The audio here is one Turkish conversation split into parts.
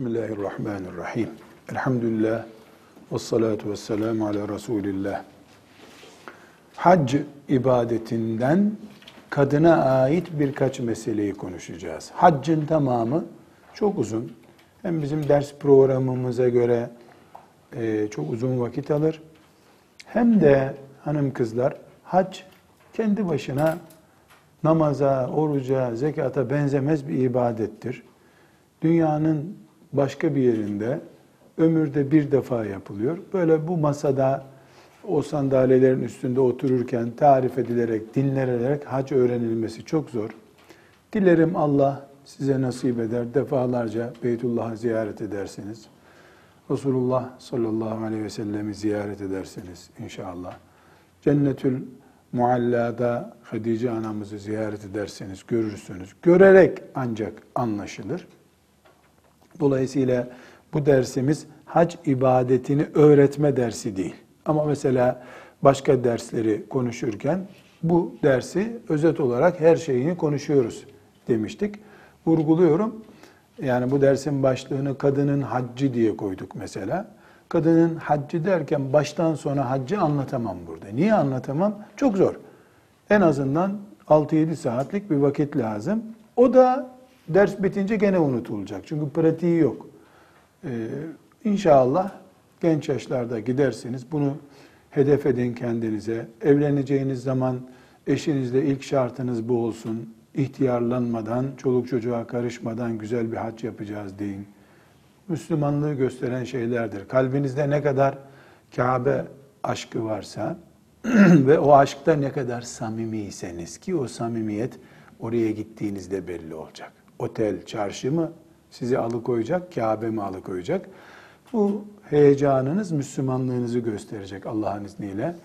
Bismillahirrahmanirrahim. Elhamdülillah ve salatu ve selamu ala Resulillah. Hac ibadetinden kadına ait birkaç meseleyi konuşacağız. Haccın tamamı çok uzun. Hem bizim ders programımıza göre e, çok uzun vakit alır. Hem de hanım kızlar hac kendi başına namaza, oruca, zekata benzemez bir ibadettir. Dünyanın başka bir yerinde ömürde bir defa yapılıyor. Böyle bu masada o sandalyelerin üstünde otururken tarif edilerek, dinlenilerek hac öğrenilmesi çok zor. Dilerim Allah size nasip eder. Defalarca Beytullah'ı ziyaret edersiniz. Resulullah sallallahu aleyhi ve sellemi ziyaret edersiniz inşallah. Cennetül Mualla'da Hadice anamızı ziyaret ederseniz görürsünüz. Görerek ancak anlaşılır. Dolayısıyla bu dersimiz hac ibadetini öğretme dersi değil. Ama mesela başka dersleri konuşurken bu dersi özet olarak her şeyini konuşuyoruz demiştik. Vurguluyorum. Yani bu dersin başlığını kadının haccı diye koyduk mesela. Kadının haccı derken baştan sona haccı anlatamam burada. Niye anlatamam? Çok zor. En azından 6-7 saatlik bir vakit lazım. O da ders bitince gene unutulacak. Çünkü pratiği yok. Ee, inşallah genç yaşlarda gidersiniz. Bunu hedef edin kendinize. Evleneceğiniz zaman eşinizle ilk şartınız bu olsun. İhtiyarlanmadan, çoluk çocuğa karışmadan güzel bir hac yapacağız deyin. Müslümanlığı gösteren şeylerdir. Kalbinizde ne kadar Kabe aşkı varsa ve o aşkta ne kadar samimiyseniz ki o samimiyet oraya gittiğinizde belli olacak. Otel, çarşı mı sizi alıkoyacak, Kabe mi alıkoyacak? Bu heyecanınız Müslümanlığınızı gösterecek Allah'ın izniyle.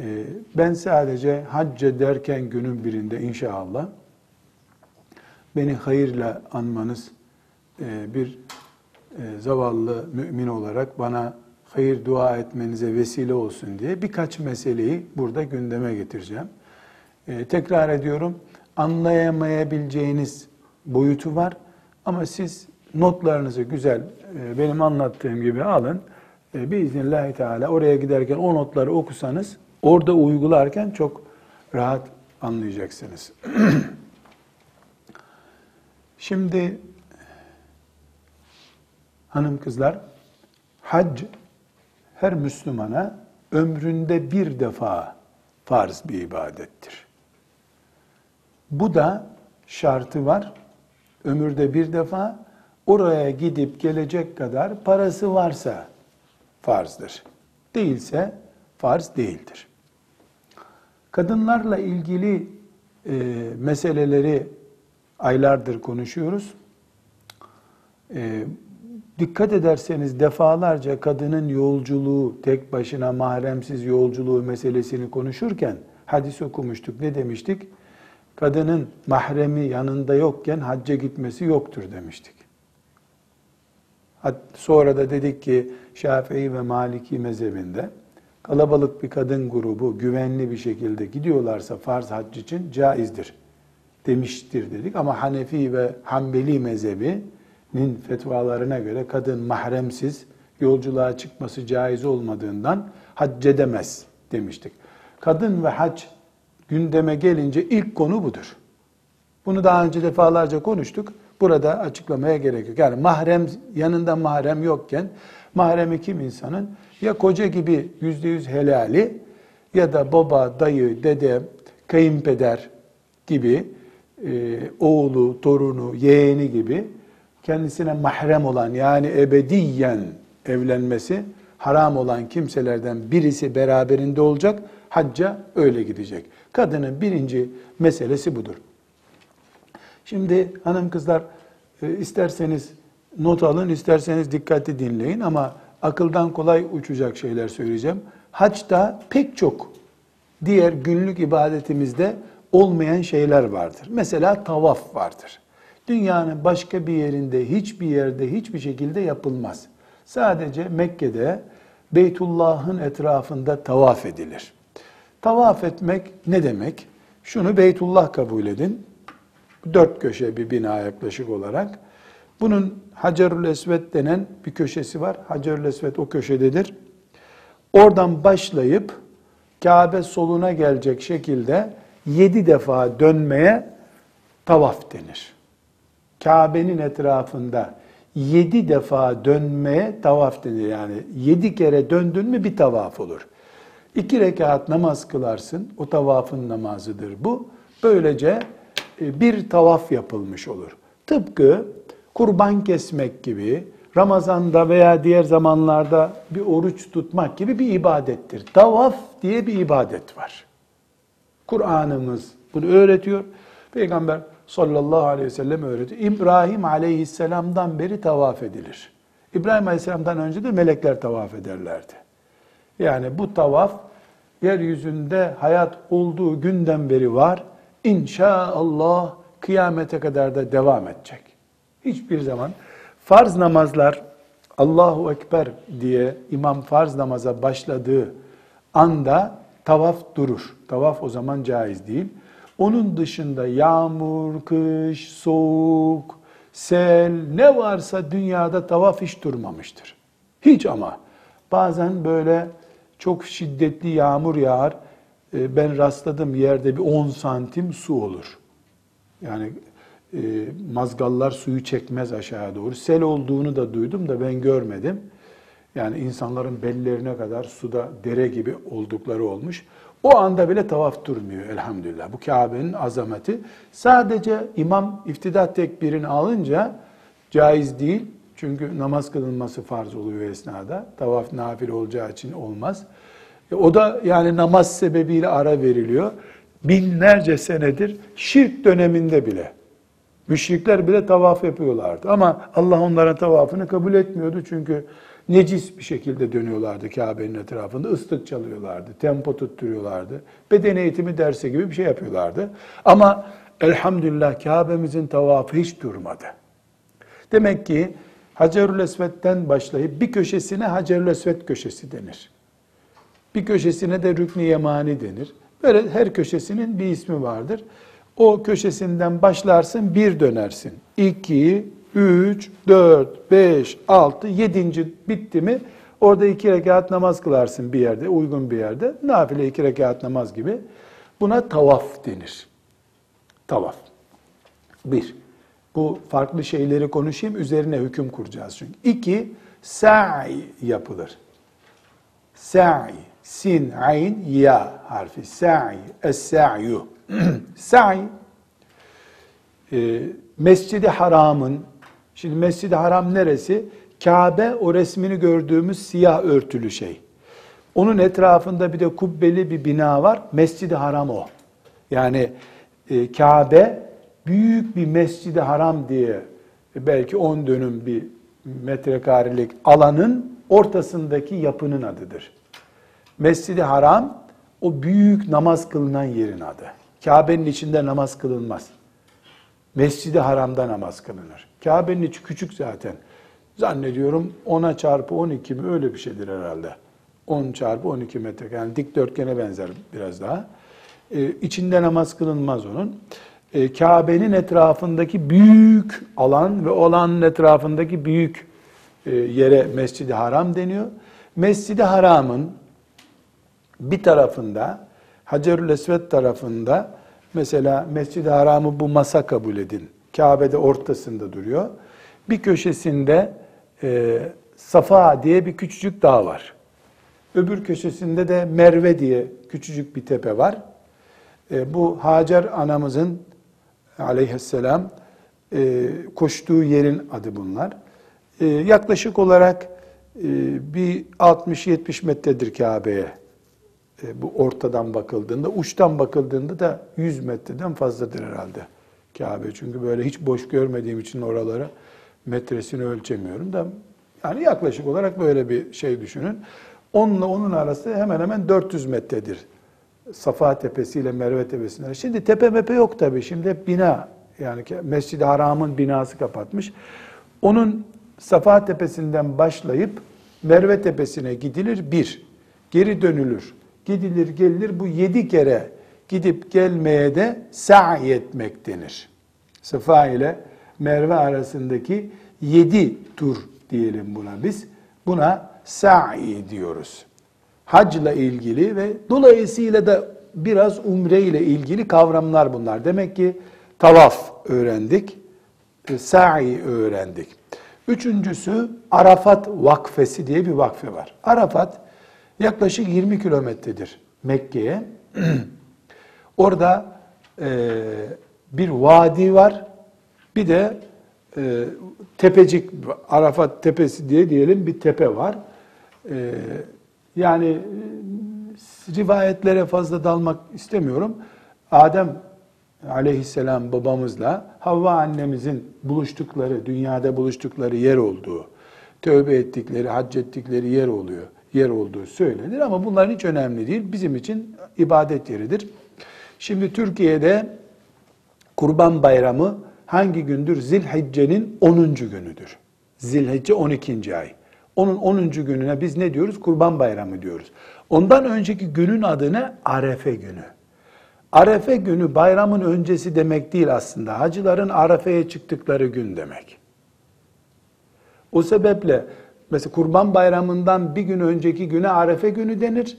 Ee, ben sadece hacca derken günün birinde inşallah beni hayırla anmanız e, bir e, zavallı mümin olarak bana hayır dua etmenize vesile olsun diye birkaç meseleyi burada gündeme getireceğim. E, tekrar ediyorum, anlayamayabileceğiniz boyutu var ama siz notlarınızı güzel benim anlattığım gibi alın. Biiznillahü Teala oraya giderken o notları okusanız orada uygularken çok rahat anlayacaksınız. Şimdi hanım kızlar hac her Müslümana ömründe bir defa farz bir ibadettir. Bu da şartı var. Ömürde bir defa oraya gidip gelecek kadar parası varsa farzdır. Değilse farz değildir. Kadınlarla ilgili e, meseleleri aylardır konuşuyoruz. E, dikkat ederseniz defalarca kadının yolculuğu, tek başına mahremsiz yolculuğu meselesini konuşurken hadis okumuştuk. Ne demiştik? Kadının mahremi yanında yokken hacca gitmesi yoktur demiştik. Sonra da dedik ki Şafii ve Maliki mezhebinde kalabalık bir kadın grubu güvenli bir şekilde gidiyorlarsa farz hac için caizdir demiştir dedik. Ama Hanefi ve Hanbeli mezhebinin fetvalarına göre kadın mahremsiz yolculuğa çıkması caiz olmadığından hac edemez demiştik. Kadın ve hac gündeme gelince ilk konu budur. Bunu daha önce defalarca konuştuk. Burada açıklamaya gerek yok. Yani mahrem yanında mahrem yokken mahremi kim insanın? Ya koca gibi yüzde yüz helali ya da baba, dayı, dede, kayınpeder gibi e, oğlu, torunu, yeğeni gibi kendisine mahrem olan yani ebediyen evlenmesi haram olan kimselerden birisi beraberinde olacak. Hacca öyle gidecek. Kadının birinci meselesi budur. Şimdi hanım kızlar e, isterseniz not alın, isterseniz dikkatli dinleyin ama akıldan kolay uçacak şeyler söyleyeceğim. Haçta pek çok diğer günlük ibadetimizde olmayan şeyler vardır. Mesela tavaf vardır. Dünyanın başka bir yerinde, hiçbir yerde, hiçbir şekilde yapılmaz. Sadece Mekke'de Beytullah'ın etrafında tavaf edilir. Tavaf etmek ne demek? Şunu Beytullah kabul edin. Dört köşe bir bina yaklaşık olarak. Bunun Hacerül Esved denen bir köşesi var. Hacerül Esved o köşededir. Oradan başlayıp Kabe soluna gelecek şekilde yedi defa dönmeye tavaf denir. Kabe'nin etrafında yedi defa dönmeye tavaf denir. Yani yedi kere döndün mü bir tavaf olur. İki rekat namaz kılarsın. O tavafın namazıdır bu. Böylece e, bir tavaf yapılmış olur. Tıpkı kurban kesmek gibi, Ramazan'da veya diğer zamanlarda bir oruç tutmak gibi bir ibadettir. Tavaf diye bir ibadet var. Kur'an'ımız bunu öğretiyor. Peygamber sallallahu aleyhi ve sellem öğretiyor. İbrahim aleyhisselamdan beri tavaf edilir. İbrahim aleyhisselamdan önce de melekler tavaf ederlerdi. Yani bu tavaf yeryüzünde hayat olduğu günden beri var. İnşallah kıyamete kadar da devam edecek. Hiçbir zaman farz namazlar Allahu Ekber diye imam farz namaza başladığı anda tavaf durur. Tavaf o zaman caiz değil. Onun dışında yağmur, kış, soğuk, sel ne varsa dünyada tavaf hiç durmamıştır. Hiç ama. Bazen böyle çok şiddetli yağmur yağar. Ee, ben rastladım yerde bir 10 santim su olur. Yani e, mazgallar suyu çekmez aşağı doğru. Sel olduğunu da duydum da ben görmedim. Yani insanların bellerine kadar suda dere gibi oldukları olmuş. O anda bile tavaf durmuyor elhamdülillah. Bu Kabe'nin azameti. Sadece imam iftida tekbirini alınca caiz değil. Çünkü namaz kılınması farz oluyor esnada. Tavaf nafil olacağı için olmaz. E, o da yani namaz sebebiyle ara veriliyor. Binlerce senedir şirk döneminde bile müşrikler bile tavaf yapıyorlardı. Ama Allah onların tavafını kabul etmiyordu çünkü necis bir şekilde dönüyorlardı Kabe'nin etrafında. ıslık çalıyorlardı, tempo tutturuyorlardı. Beden eğitimi dersi gibi bir şey yapıyorlardı. Ama elhamdülillah Kabe'mizin tavafı hiç durmadı. Demek ki Hacerül Esved'den başlayıp bir köşesine Hacerül Esved köşesi denir. Bir köşesine de Rükn-i Yemani denir. Böyle her köşesinin bir ismi vardır. O köşesinden başlarsın bir dönersin. İki, üç, dört, beş, altı, yedinci bitti mi orada iki rekat namaz kılarsın bir yerde, uygun bir yerde. Nafile iki rekat namaz gibi. Buna tavaf denir. Tavaf. Bir, bu farklı şeyleri konuşayım, üzerine hüküm kuracağız çünkü. İki, sa'i yapılır. Sa'i, sin, ayn, ya harfi. Sa'i, es-sa'yu. Sa'i, e, Mescid-i Haram'ın, şimdi Mescid-i Haram neresi? Kabe o resmini gördüğümüz siyah örtülü şey. Onun etrafında bir de kubbeli bir bina var. Mescid-i Haram o. Yani e, Kabe büyük bir Mescid-i Haram diye belki 10 dönüm bir metrekarelik alanın ortasındaki yapının adıdır. Mescid-i Haram o büyük namaz kılınan yerin adı. Kabe'nin içinde namaz kılınmaz. Mescid-i Haram'da namaz kılınır. Kabe'nin içi küçük zaten. Zannediyorum 10'a çarpı 12 mi öyle bir şeydir herhalde. 10 çarpı 12 metre. Yani dikdörtgene benzer biraz daha. Ee, içinde namaz kılınmaz onun. Ee, Kabe'nin etrafındaki büyük alan ve olanın etrafındaki büyük e, yere Mescid-i Haram deniyor. Mescid-i Haram'ın bir tarafında Hacerül Esved tarafında mesela Mescid-i Haram'ı bu masa kabul edin. Kabe'de ortasında duruyor. Bir köşesinde e, Safa diye bir küçücük dağ var. Öbür köşesinde de Merve diye küçücük bir tepe var. E, bu Hacer anamızın aleyhisselam e, koştuğu yerin adı bunlar. E, yaklaşık olarak e, bir 60-70 metredir Kabe'ye e, bu ortadan bakıldığında, uçtan bakıldığında da 100 metreden fazladır herhalde Kabe. Çünkü böyle hiç boş görmediğim için oralara metresini ölçemiyorum da yani yaklaşık olarak böyle bir şey düşünün. Onunla onun arası hemen hemen 400 metredir. Safa Tepesi ile Merve Tepesi'nin. Şimdi tepe mepe yok tabii. Şimdi bina. Yani Mescid-i Haram'ın binası kapatmış. Onun Safa Tepesi'nden başlayıp Merve Tepesi'ne gidilir bir. Geri dönülür gidilir gelir bu yedi kere gidip gelmeye de sa'i etmek denir. Safa ile Merve arasındaki yedi tur diyelim buna biz. Buna sa'i diyoruz. Hacla ilgili ve dolayısıyla da biraz umre ile ilgili kavramlar bunlar. Demek ki tavaf öğrendik, e, sa'i öğrendik. Üçüncüsü Arafat Vakfesi diye bir vakfe var. Arafat yaklaşık 20 kilometredir Mekke'ye. Orada e, bir vadi var, bir de e, tepecik, Arafat Tepesi diye diyelim bir tepe var. E, yani e, rivayetlere fazla dalmak istemiyorum. Adem aleyhisselam babamızla Havva annemizin buluştukları, dünyada buluştukları yer olduğu, tövbe ettikleri, hac ettikleri yer oluyor, yer olduğu söylenir ama bunların hiç önemli değil. Bizim için ibadet yeridir. Şimdi Türkiye'de Kurban Bayramı hangi gündür? Zilhicce'nin 10. günüdür. Zilhicce 12. ay. Onun 10. gününe biz ne diyoruz? Kurban Bayramı diyoruz. Ondan önceki günün adı ne? Arefe günü. Arefe günü bayramın öncesi demek değil aslında. Hacıların Arefe'ye çıktıkları gün demek. O sebeple mesela Kurban Bayramı'ndan bir gün önceki güne Arefe günü denir.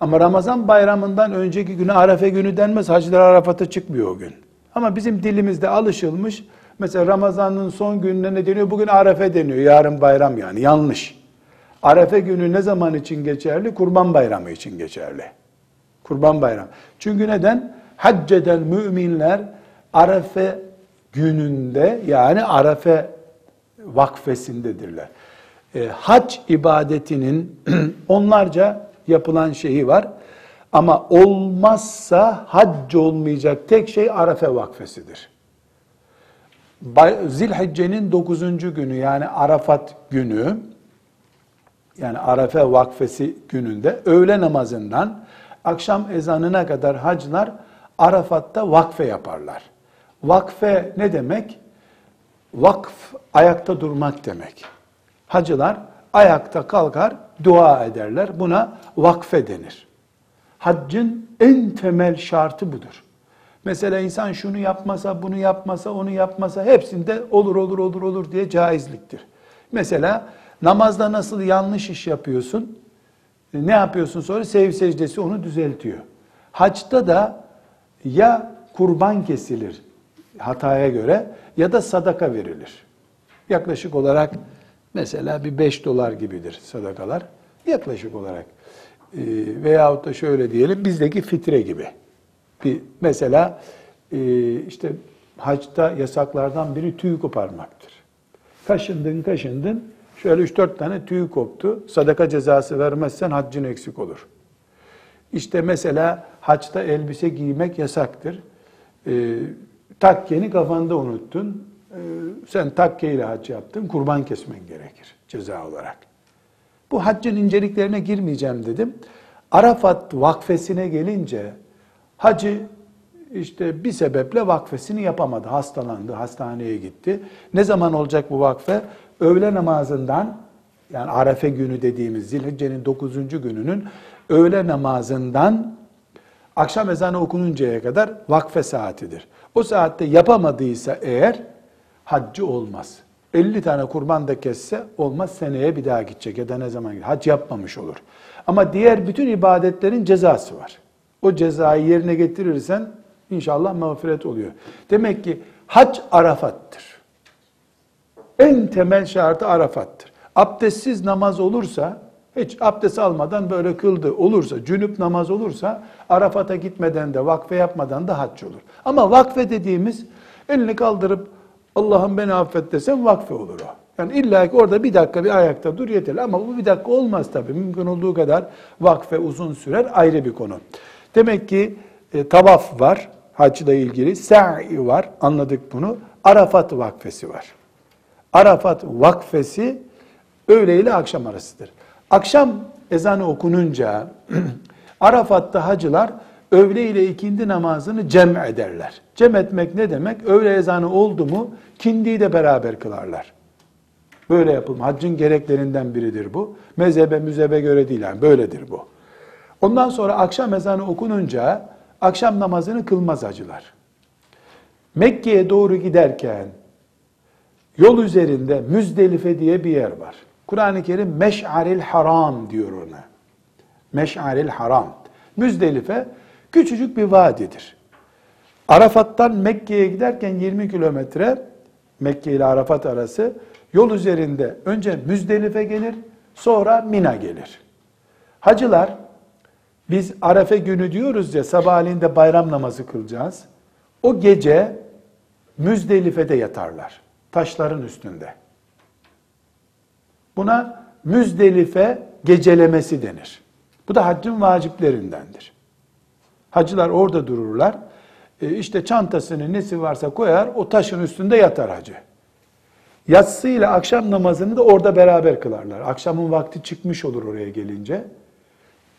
Ama Ramazan bayramından önceki güne Arefe günü denmez. Hacılar Arafat'a çıkmıyor o gün. Ama bizim dilimizde alışılmış. Mesela Ramazan'ın son gününe ne deniyor? Bugün Arefe deniyor. Yarın bayram yani. Yanlış. Arefe günü ne zaman için geçerli? Kurban bayramı için geçerli. Kurban bayramı. Çünkü neden? Hacceden müminler Arefe gününde yani Arefe vakfesindedirler. E, hac ibadetinin onlarca yapılan şeyi var. Ama olmazsa hac olmayacak tek şey Arafe vakfesidir. Zilhicce'nin 9. günü yani Arafat günü yani Arafe vakfesi gününde öğle namazından akşam ezanına kadar hacılar Arafat'ta vakfe yaparlar. Vakfe ne demek? Vakf ayakta durmak demek. Hacılar ayakta kalkar, dua ederler. Buna vakfe denir. Haccın en temel şartı budur. Mesela insan şunu yapmasa, bunu yapmasa, onu yapmasa hepsinde olur olur olur olur diye caizliktir. Mesela namazda nasıl yanlış iş yapıyorsun? Ne yapıyorsun sonra? Sev secdesi onu düzeltiyor. Haçta da ya kurban kesilir hataya göre ya da sadaka verilir. Yaklaşık olarak mesela bir 5 dolar gibidir sadakalar. Yaklaşık olarak. E, veyahut da şöyle diyelim bizdeki fitre gibi. Bir mesela e, işte hacda yasaklardan biri tüy koparmaktır. Kaşındın kaşındın şöyle 3-4 tane tüy koptu. Sadaka cezası vermezsen haccın eksik olur. İşte mesela haçta elbise giymek yasaktır. E, takkeni kafanda unuttun. E, sen takke ile hac yaptın. Kurban kesmen gerekir ceza olarak. Bu haccın inceliklerine girmeyeceğim dedim. Arafat vakfesine gelince hacı işte bir sebeple vakfesini yapamadı. Hastalandı, hastaneye gitti. Ne zaman olacak bu vakfe? Öğle namazından yani Arefe günü dediğimiz Zilhicce'nin 9. gününün öğle namazından akşam ezanı okununcaya kadar vakfe saatidir. O saatte yapamadıysa eğer haccı olmaz. 50 tane kurban da kesse olmaz seneye bir daha gidecek ya da ne zaman gidecek. Hac yapmamış olur. Ama diğer bütün ibadetlerin cezası var. O cezayı yerine getirirsen inşallah mağfiret oluyor. Demek ki hac Arafat'tır. En temel şartı Arafat'tır. Abdestsiz namaz olursa, hiç abdest almadan böyle kıldı olursa, cünüp namaz olursa, Arafat'a gitmeden de vakfe yapmadan da hac olur. Ama vakfe dediğimiz elini kaldırıp Allah'ım beni affet desem vakfe olur o. Yani illa ki orada bir dakika bir ayakta dur yeterli ama bu bir dakika olmaz tabii. Mümkün olduğu kadar vakfe uzun sürer ayrı bir konu. Demek ki e, tavaf var hacla ilgili, sa'i var anladık bunu. Arafat vakfesi var. Arafat vakfesi öğle ile akşam arasıdır. Akşam ezanı okununca Arafat'ta hacılar öğle ile ikindi namazını cem ederler. Cem etmek ne demek? Öğle ezanı oldu mu kindiyi de beraber kılarlar. Böyle yapılma. Haccın gereklerinden biridir bu. Mezhebe müzebe göre değil yani böyledir bu. Ondan sonra akşam ezanı okununca akşam namazını kılmaz hacılar. Mekke'ye doğru giderken Yol üzerinde Müzdelife diye bir yer var. Kur'an-ı Kerim Meş'aril Haram diyor ona. Meş'aril Haram. Müzdelife küçücük bir vadidir. Arafat'tan Mekke'ye giderken 20 kilometre Mekke ile Arafat arası yol üzerinde önce Müzdelife gelir, sonra Mina gelir. Hacılar biz Arefe günü diyoruz ya sabahleyin de bayram namazı kılacağız. O gece Müzdelife'de yatarlar. Taşların üstünde. Buna Müzdelife gecelemesi denir. Bu da haccın vaciplerindendir. Hacılar orada dururlar. E işte çantasını nesi varsa koyar, o taşın üstünde yatar hacı. Yatsı ile akşam namazını da orada beraber kılarlar. Akşamın vakti çıkmış olur oraya gelince.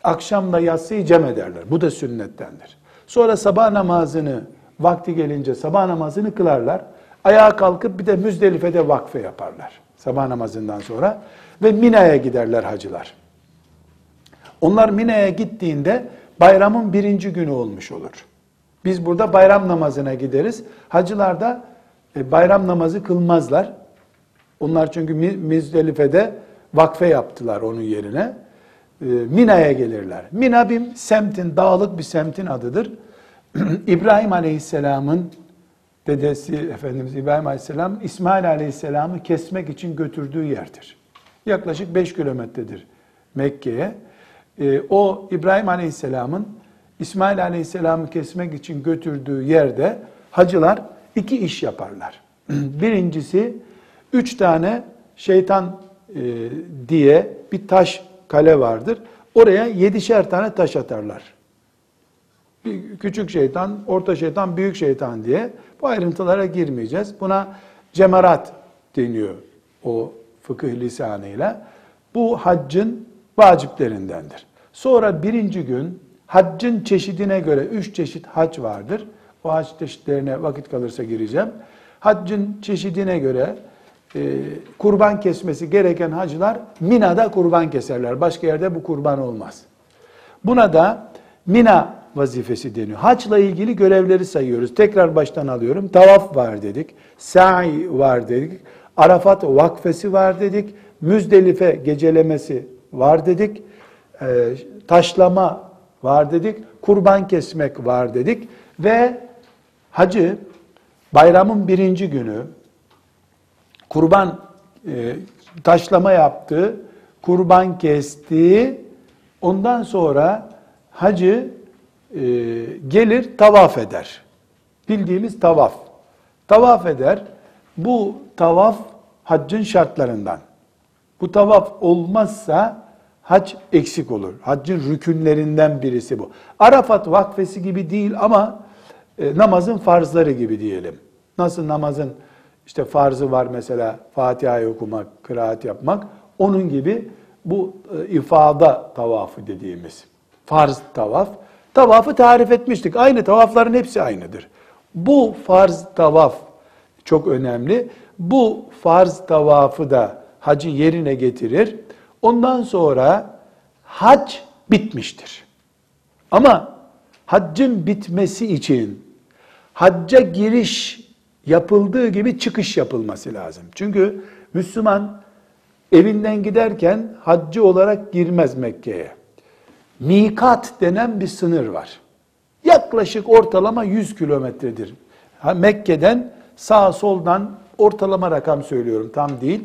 Akşamla yatsıyı cem ederler. Bu da sünnettendir. Sonra sabah namazını vakti gelince sabah namazını kılarlar. Ayağa kalkıp bir de Müzdelife'de vakfe yaparlar. Sabah namazından sonra. Ve Mina'ya giderler hacılar. Onlar Mina'ya gittiğinde bayramın birinci günü olmuş olur. Biz burada bayram namazına gideriz. Hacılar da e, bayram namazı kılmazlar. Onlar çünkü Müzdelife'de vakfe yaptılar onun yerine. E, Mina'ya gelirler. Mina bir semtin, dağlık bir semtin adıdır. İbrahim Aleyhisselam'ın dedesi Efendimiz İbrahim Aleyhisselam İsmail Aleyhisselam'ı kesmek için götürdüğü yerdir. Yaklaşık 5 kilometredir Mekke'ye. E, o İbrahim Aleyhisselam'ın İsmail Aleyhisselam'ı kesmek için götürdüğü yerde hacılar iki iş yaparlar. Birincisi üç tane şeytan e, diye bir taş kale vardır. Oraya yedişer tane taş atarlar. Bir küçük şeytan, orta şeytan, büyük şeytan diye. Bu ayrıntılara girmeyeceğiz. Buna cemarat deniyor o fıkıh lisanıyla. Bu haccın vaciplerindendir. Sonra birinci gün haccın çeşidine göre üç çeşit hac vardır. O hac çeşitlerine vakit kalırsa gireceğim. Haccın çeşidine göre e, kurban kesmesi gereken hacılar Mina'da kurban keserler. Başka yerde bu kurban olmaz. Buna da Mina vazifesi deniyor. Haçla ilgili görevleri sayıyoruz. Tekrar baştan alıyorum. Tavaf var dedik. Sa'i var dedik. Arafat vakfesi var dedik. Müzdelife gecelemesi var dedik. E, taşlama var dedik. Kurban kesmek var dedik. Ve hacı bayramın birinci günü kurban e, taşlama yaptı, kurban kesti. Ondan sonra hacı e, gelir tavaf eder. Bildiğimiz tavaf. Tavaf eder. Bu tavaf haccın şartlarından. Bu tavaf olmazsa hac eksik olur. Haccın rükünlerinden birisi bu. Arafat vakfesi gibi değil ama e, namazın farzları gibi diyelim. Nasıl namazın işte farzı var mesela Fatiha'yı okumak, kıraat yapmak. Onun gibi bu e, ifada tavafı dediğimiz farz tavaf. Tavafı tarif etmiştik. Aynı tavafların hepsi aynıdır. Bu farz tavaf çok önemli. Bu farz tavafı da hacı yerine getirir. Ondan sonra hac bitmiştir. Ama haccın bitmesi için hacca giriş yapıldığı gibi çıkış yapılması lazım. Çünkü Müslüman evinden giderken haccı olarak girmez Mekke'ye. Mikat denen bir sınır var. Yaklaşık ortalama 100 kilometredir. Mekke'den sağ soldan ortalama rakam söylüyorum tam değil.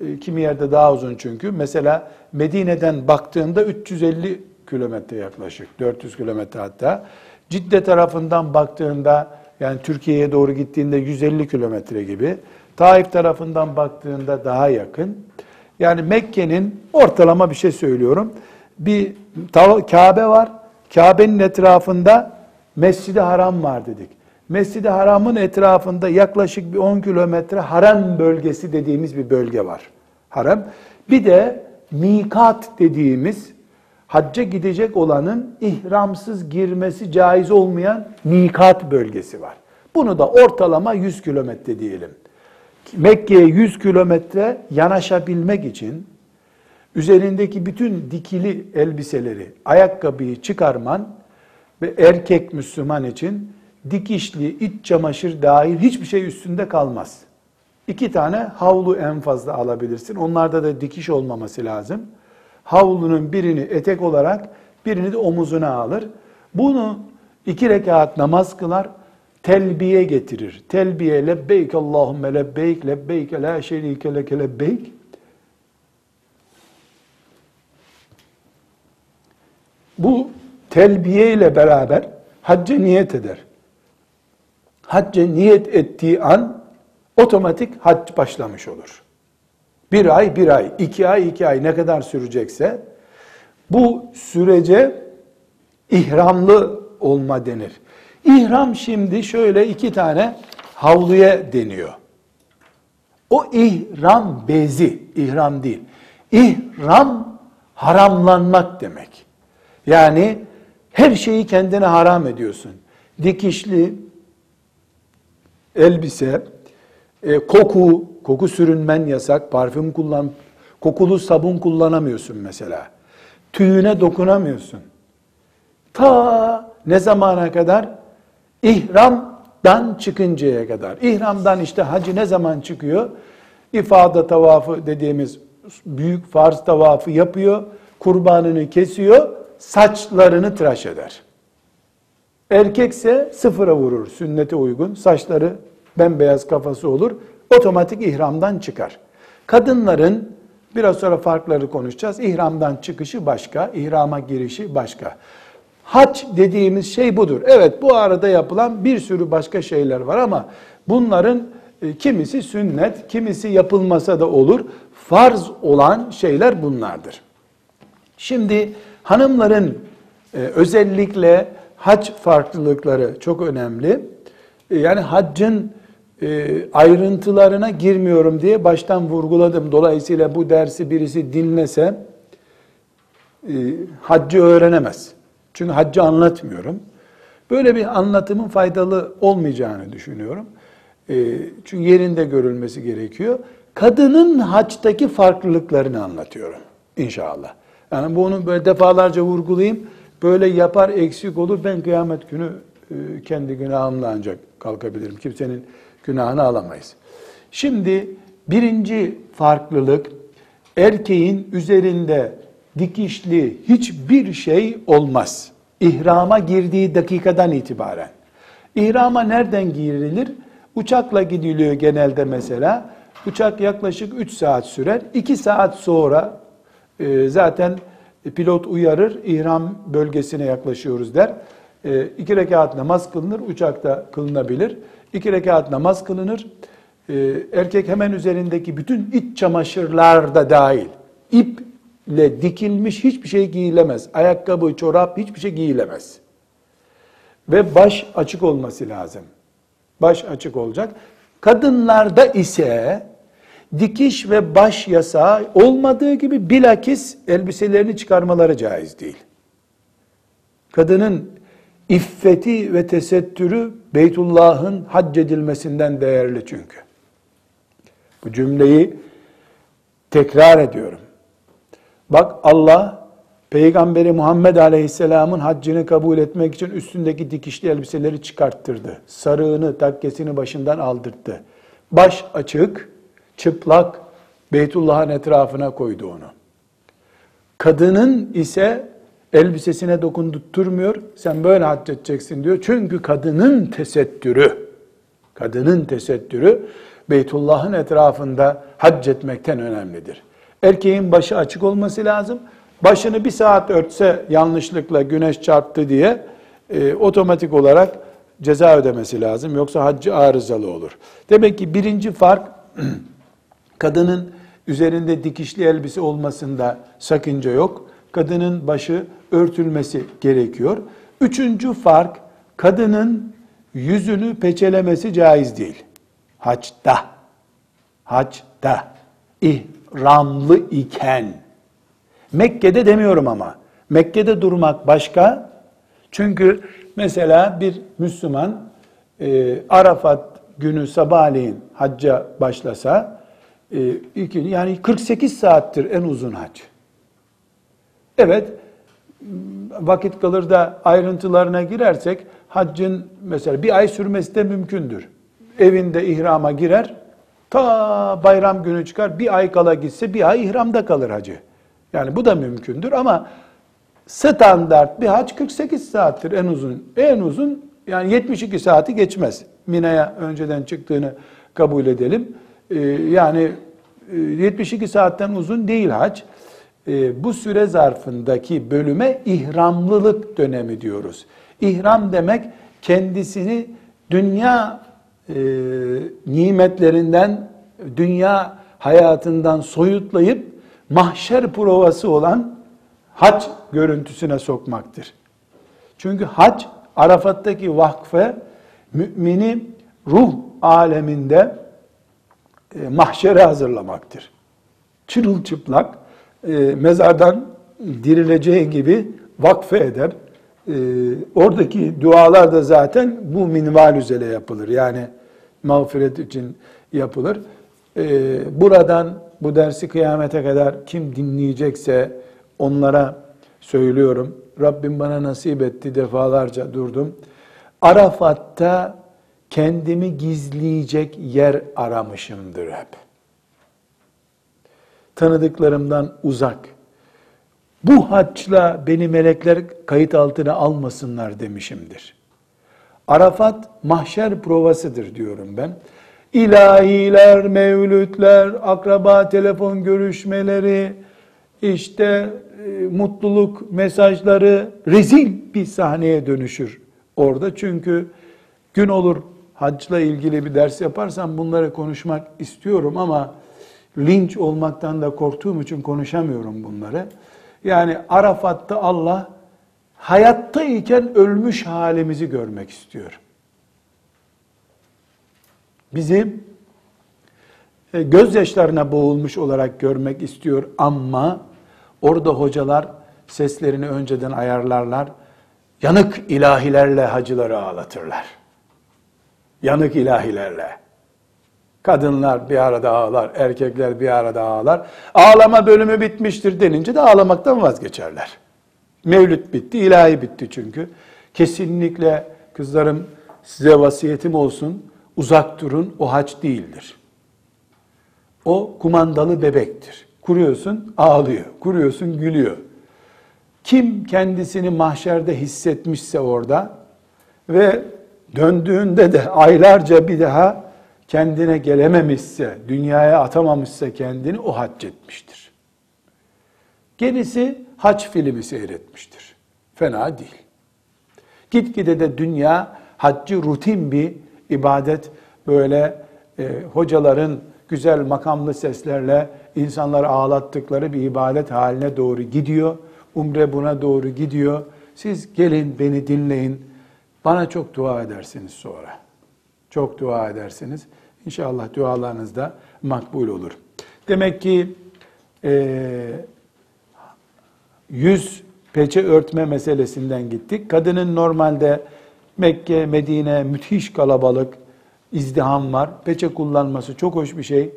E, kimi yerde daha uzun çünkü. Mesela Medine'den baktığında 350 kilometre yaklaşık, 400 kilometre hatta. Cidde tarafından baktığında yani Türkiye'ye doğru gittiğinde 150 kilometre gibi. Taif tarafından baktığında daha yakın. Yani Mekke'nin ortalama bir şey söylüyorum. Bir Kabe var. Kabe'nin etrafında Mescid-i Haram var dedik. Mescid-i Haram'ın etrafında yaklaşık bir 10 kilometre harem bölgesi dediğimiz bir bölge var. Harem. Bir de mikat dediğimiz hacca gidecek olanın ihramsız girmesi caiz olmayan mikat bölgesi var. Bunu da ortalama 100 kilometre diyelim. Mekke'ye 100 kilometre yanaşabilmek için üzerindeki bütün dikili elbiseleri, ayakkabıyı çıkarman ve erkek Müslüman için dikişli, iç çamaşır dahil hiçbir şey üstünde kalmaz. İki tane havlu en fazla alabilirsin. Onlarda da dikiş olmaması lazım. Havlunun birini etek olarak, birini de omuzuna alır. Bunu iki rekat namaz kılar, telbiye getirir. Telbiye lebbeyk Allahümme lebbeyk, lebbeyk la şerike leke lebbeyk. Bu telbiye ile beraber hacca niyet eder. Hacca niyet ettiği an otomatik hac başlamış olur. Bir ay, bir ay, iki ay, iki ay ne kadar sürecekse bu sürece ihramlı olma denir. İhram şimdi şöyle iki tane havluya deniyor. O ihram bezi, ihram değil. İhram haramlanmak demek. Yani her şeyi kendine haram ediyorsun. Dikişli elbise, e, koku, koku sürünmen yasak, parfüm kullan, kokulu sabun kullanamıyorsun mesela. Tüyüne dokunamıyorsun. Ta ne zamana kadar? İhramdan çıkıncaya kadar. İhramdan işte hacı ne zaman çıkıyor? İfade tavafı dediğimiz büyük farz tavafı yapıyor, kurbanını kesiyor, saçlarını tıraş eder. Erkekse sıfıra vurur sünnete uygun. Saçları bembeyaz kafası olur. Otomatik ihramdan çıkar. Kadınların biraz sonra farkları konuşacağız. İhramdan çıkışı başka, ihrama girişi başka. Hac dediğimiz şey budur. Evet bu arada yapılan bir sürü başka şeyler var ama bunların e, kimisi sünnet, kimisi yapılmasa da olur. Farz olan şeyler bunlardır. Şimdi hanımların e, özellikle hac farklılıkları çok önemli. E, yani haccın ayrıntılarına girmiyorum diye baştan vurguladım. Dolayısıyla bu dersi birisi dinlese haccı öğrenemez. Çünkü haccı anlatmıyorum. Böyle bir anlatımın faydalı olmayacağını düşünüyorum. E, çünkü yerinde görülmesi gerekiyor. Kadının haçtaki farklılıklarını anlatıyorum inşallah. Yani bunu böyle defalarca vurgulayayım. Böyle yapar eksik olur. Ben kıyamet günü e, kendi günahımla ancak kalkabilirim. Kimsenin günahını alamayız. Şimdi birinci farklılık erkeğin üzerinde dikişli hiçbir şey olmaz. İhrama girdiği dakikadan itibaren. İhrama nereden girilir? Uçakla gidiliyor genelde mesela. Uçak yaklaşık 3 saat sürer. 2 saat sonra e, zaten pilot uyarır, ihram bölgesine yaklaşıyoruz der. E, iki rekat namaz kılınır, uçakta kılınabilir. İki rekat namaz kılınır. E, erkek hemen üzerindeki bütün iç çamaşırlar da dahil. ip ile dikilmiş hiçbir şey giyilemez. Ayakkabı, çorap hiçbir şey giyilemez. Ve baş açık olması lazım. Baş açık olacak. Kadınlarda ise dikiş ve baş yasağı olmadığı gibi bilakis elbiselerini çıkarmaları caiz değil. Kadının iffeti ve tesettürü Beytullah'ın hac edilmesinden değerli çünkü. Bu cümleyi tekrar ediyorum. Bak Allah Peygamberi Muhammed Aleyhisselam'ın haccını kabul etmek için üstündeki dikişli elbiseleri çıkarttırdı. Sarığını, takkesini başından aldırttı. Baş açık, çıplak Beytullah'ın etrafına koydu onu. Kadının ise elbisesine dokundurtmuyor. Sen böyle hac edeceksin diyor. Çünkü kadının tesettürü, kadının tesettürü Beytullah'ın etrafında hac etmekten önemlidir. Erkeğin başı açık olması lazım. Başını bir saat örtse yanlışlıkla güneş çarptı diye e, otomatik olarak ceza ödemesi lazım. Yoksa haccı arızalı olur. Demek ki birinci fark kadının üzerinde dikişli elbise olmasında sakınca yok. Kadının başı örtülmesi gerekiyor. Üçüncü fark kadının yüzünü peçelemesi caiz değil. Haçta. Haçta. İh ramlı iken, Mekke'de demiyorum ama, Mekke'de durmak başka. Çünkü mesela bir Müslüman e, Arafat günü sabahleyin hacca başlasa, e, yani 48 saattir en uzun hac. Evet, vakit kalır da ayrıntılarına girersek, haccın mesela bir ay sürmesi de mümkündür. Evinde ihrama girer, Ta bayram günü çıkar, bir ay kala gitse bir ay ihramda kalır hacı. Yani bu da mümkündür ama standart bir hac 48 saattir en uzun. En uzun yani 72 saati geçmez. Mina'ya önceden çıktığını kabul edelim. Ee, yani 72 e, saatten uzun değil hac. Ee, bu süre zarfındaki bölüme ihramlılık dönemi diyoruz. İhram demek kendisini dünya e, nimetlerinden, dünya hayatından soyutlayıp mahşer provası olan hac görüntüsüne sokmaktır. Çünkü hac Arafat'taki vakfe mümini ruh aleminde e, mahşere hazırlamaktır. Çırılçıplak e, mezardan dirileceği gibi vakfe eder. E, oradaki dualar da zaten bu minval üzere yapılır. Yani mağfiret için yapılır. E, buradan bu dersi kıyamete kadar kim dinleyecekse onlara söylüyorum. Rabbim bana nasip etti defalarca durdum. Arafat'ta kendimi gizleyecek yer aramışımdır hep. Tanıdıklarımdan uzak. Bu haçla beni melekler kayıt altına almasınlar demişimdir. Arafat mahşer provasıdır diyorum ben. İlahiler, mevlütler, akraba telefon görüşmeleri, işte e, mutluluk mesajları rezil bir sahneye dönüşür orada. Çünkü gün olur hacla ilgili bir ders yaparsam bunları konuşmak istiyorum ama linç olmaktan da korktuğum için konuşamıyorum bunları. Yani Arafat'ta Allah hayatta iken ölmüş halimizi görmek istiyor. Bizi e, gözyaşlarına boğulmuş olarak görmek istiyor ama orada hocalar seslerini önceden ayarlarlar. Yanık ilahilerle hacıları ağlatırlar. Yanık ilahilerle. Kadınlar bir arada ağlar, erkekler bir arada ağlar. Ağlama bölümü bitmiştir denince de ağlamaktan vazgeçerler. Mevlüt bitti, ilahi bitti çünkü. Kesinlikle kızlarım size vasiyetim olsun, uzak durun, o haç değildir. O kumandalı bebektir. Kuruyorsun, ağlıyor. Kuruyorsun, gülüyor. Kim kendisini mahşerde hissetmişse orada ve döndüğünde de aylarca bir daha kendine gelememişse, dünyaya atamamışsa kendini o hac etmiştir. Gerisi hac filmi seyretmiştir. Fena değil. Gitgide de dünya haccı rutin bir ibadet böyle e, hocaların güzel makamlı seslerle insanları ağlattıkları bir ibadet haline doğru gidiyor. Umre buna doğru gidiyor. Siz gelin beni dinleyin. Bana çok dua edersiniz sonra. Çok dua edersiniz. İnşallah dualarınız da makbul olur. Demek ki e, yüz peçe örtme meselesinden gittik. Kadının normalde Mekke, Medine müthiş kalabalık, izdiham var. Peçe kullanması çok hoş bir şey.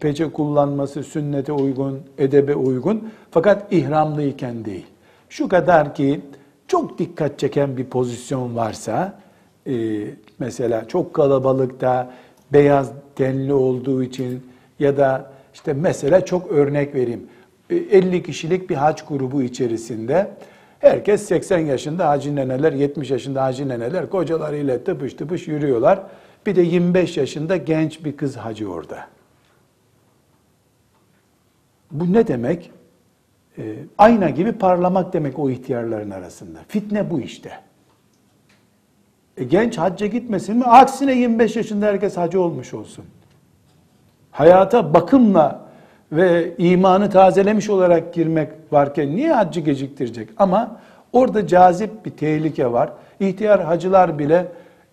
Peçe kullanması sünnete uygun, edebe uygun. Fakat ihramlıyken değil. Şu kadar ki çok dikkat çeken bir pozisyon varsa, e, mesela çok kalabalıkta beyaz tenli olduğu için ya da işte mesela çok örnek vereyim. 50 e, kişilik bir haç grubu içerisinde herkes 80 yaşında hacı neneler, 70 yaşında hacı neneler kocalarıyla tıpış tıpış yürüyorlar. Bir de 25 yaşında genç bir kız hacı orada. Bu ne demek? E, ayna gibi parlamak demek o ihtiyarların arasında. Fitne bu işte. E, genç hacca gitmesin mi? Aksine 25 yaşında herkes hacı olmuş olsun. Hayata bakımla ve imanı tazelemiş olarak girmek varken niye haccı geciktirecek? Ama orada cazip bir tehlike var. İhtiyar hacılar bile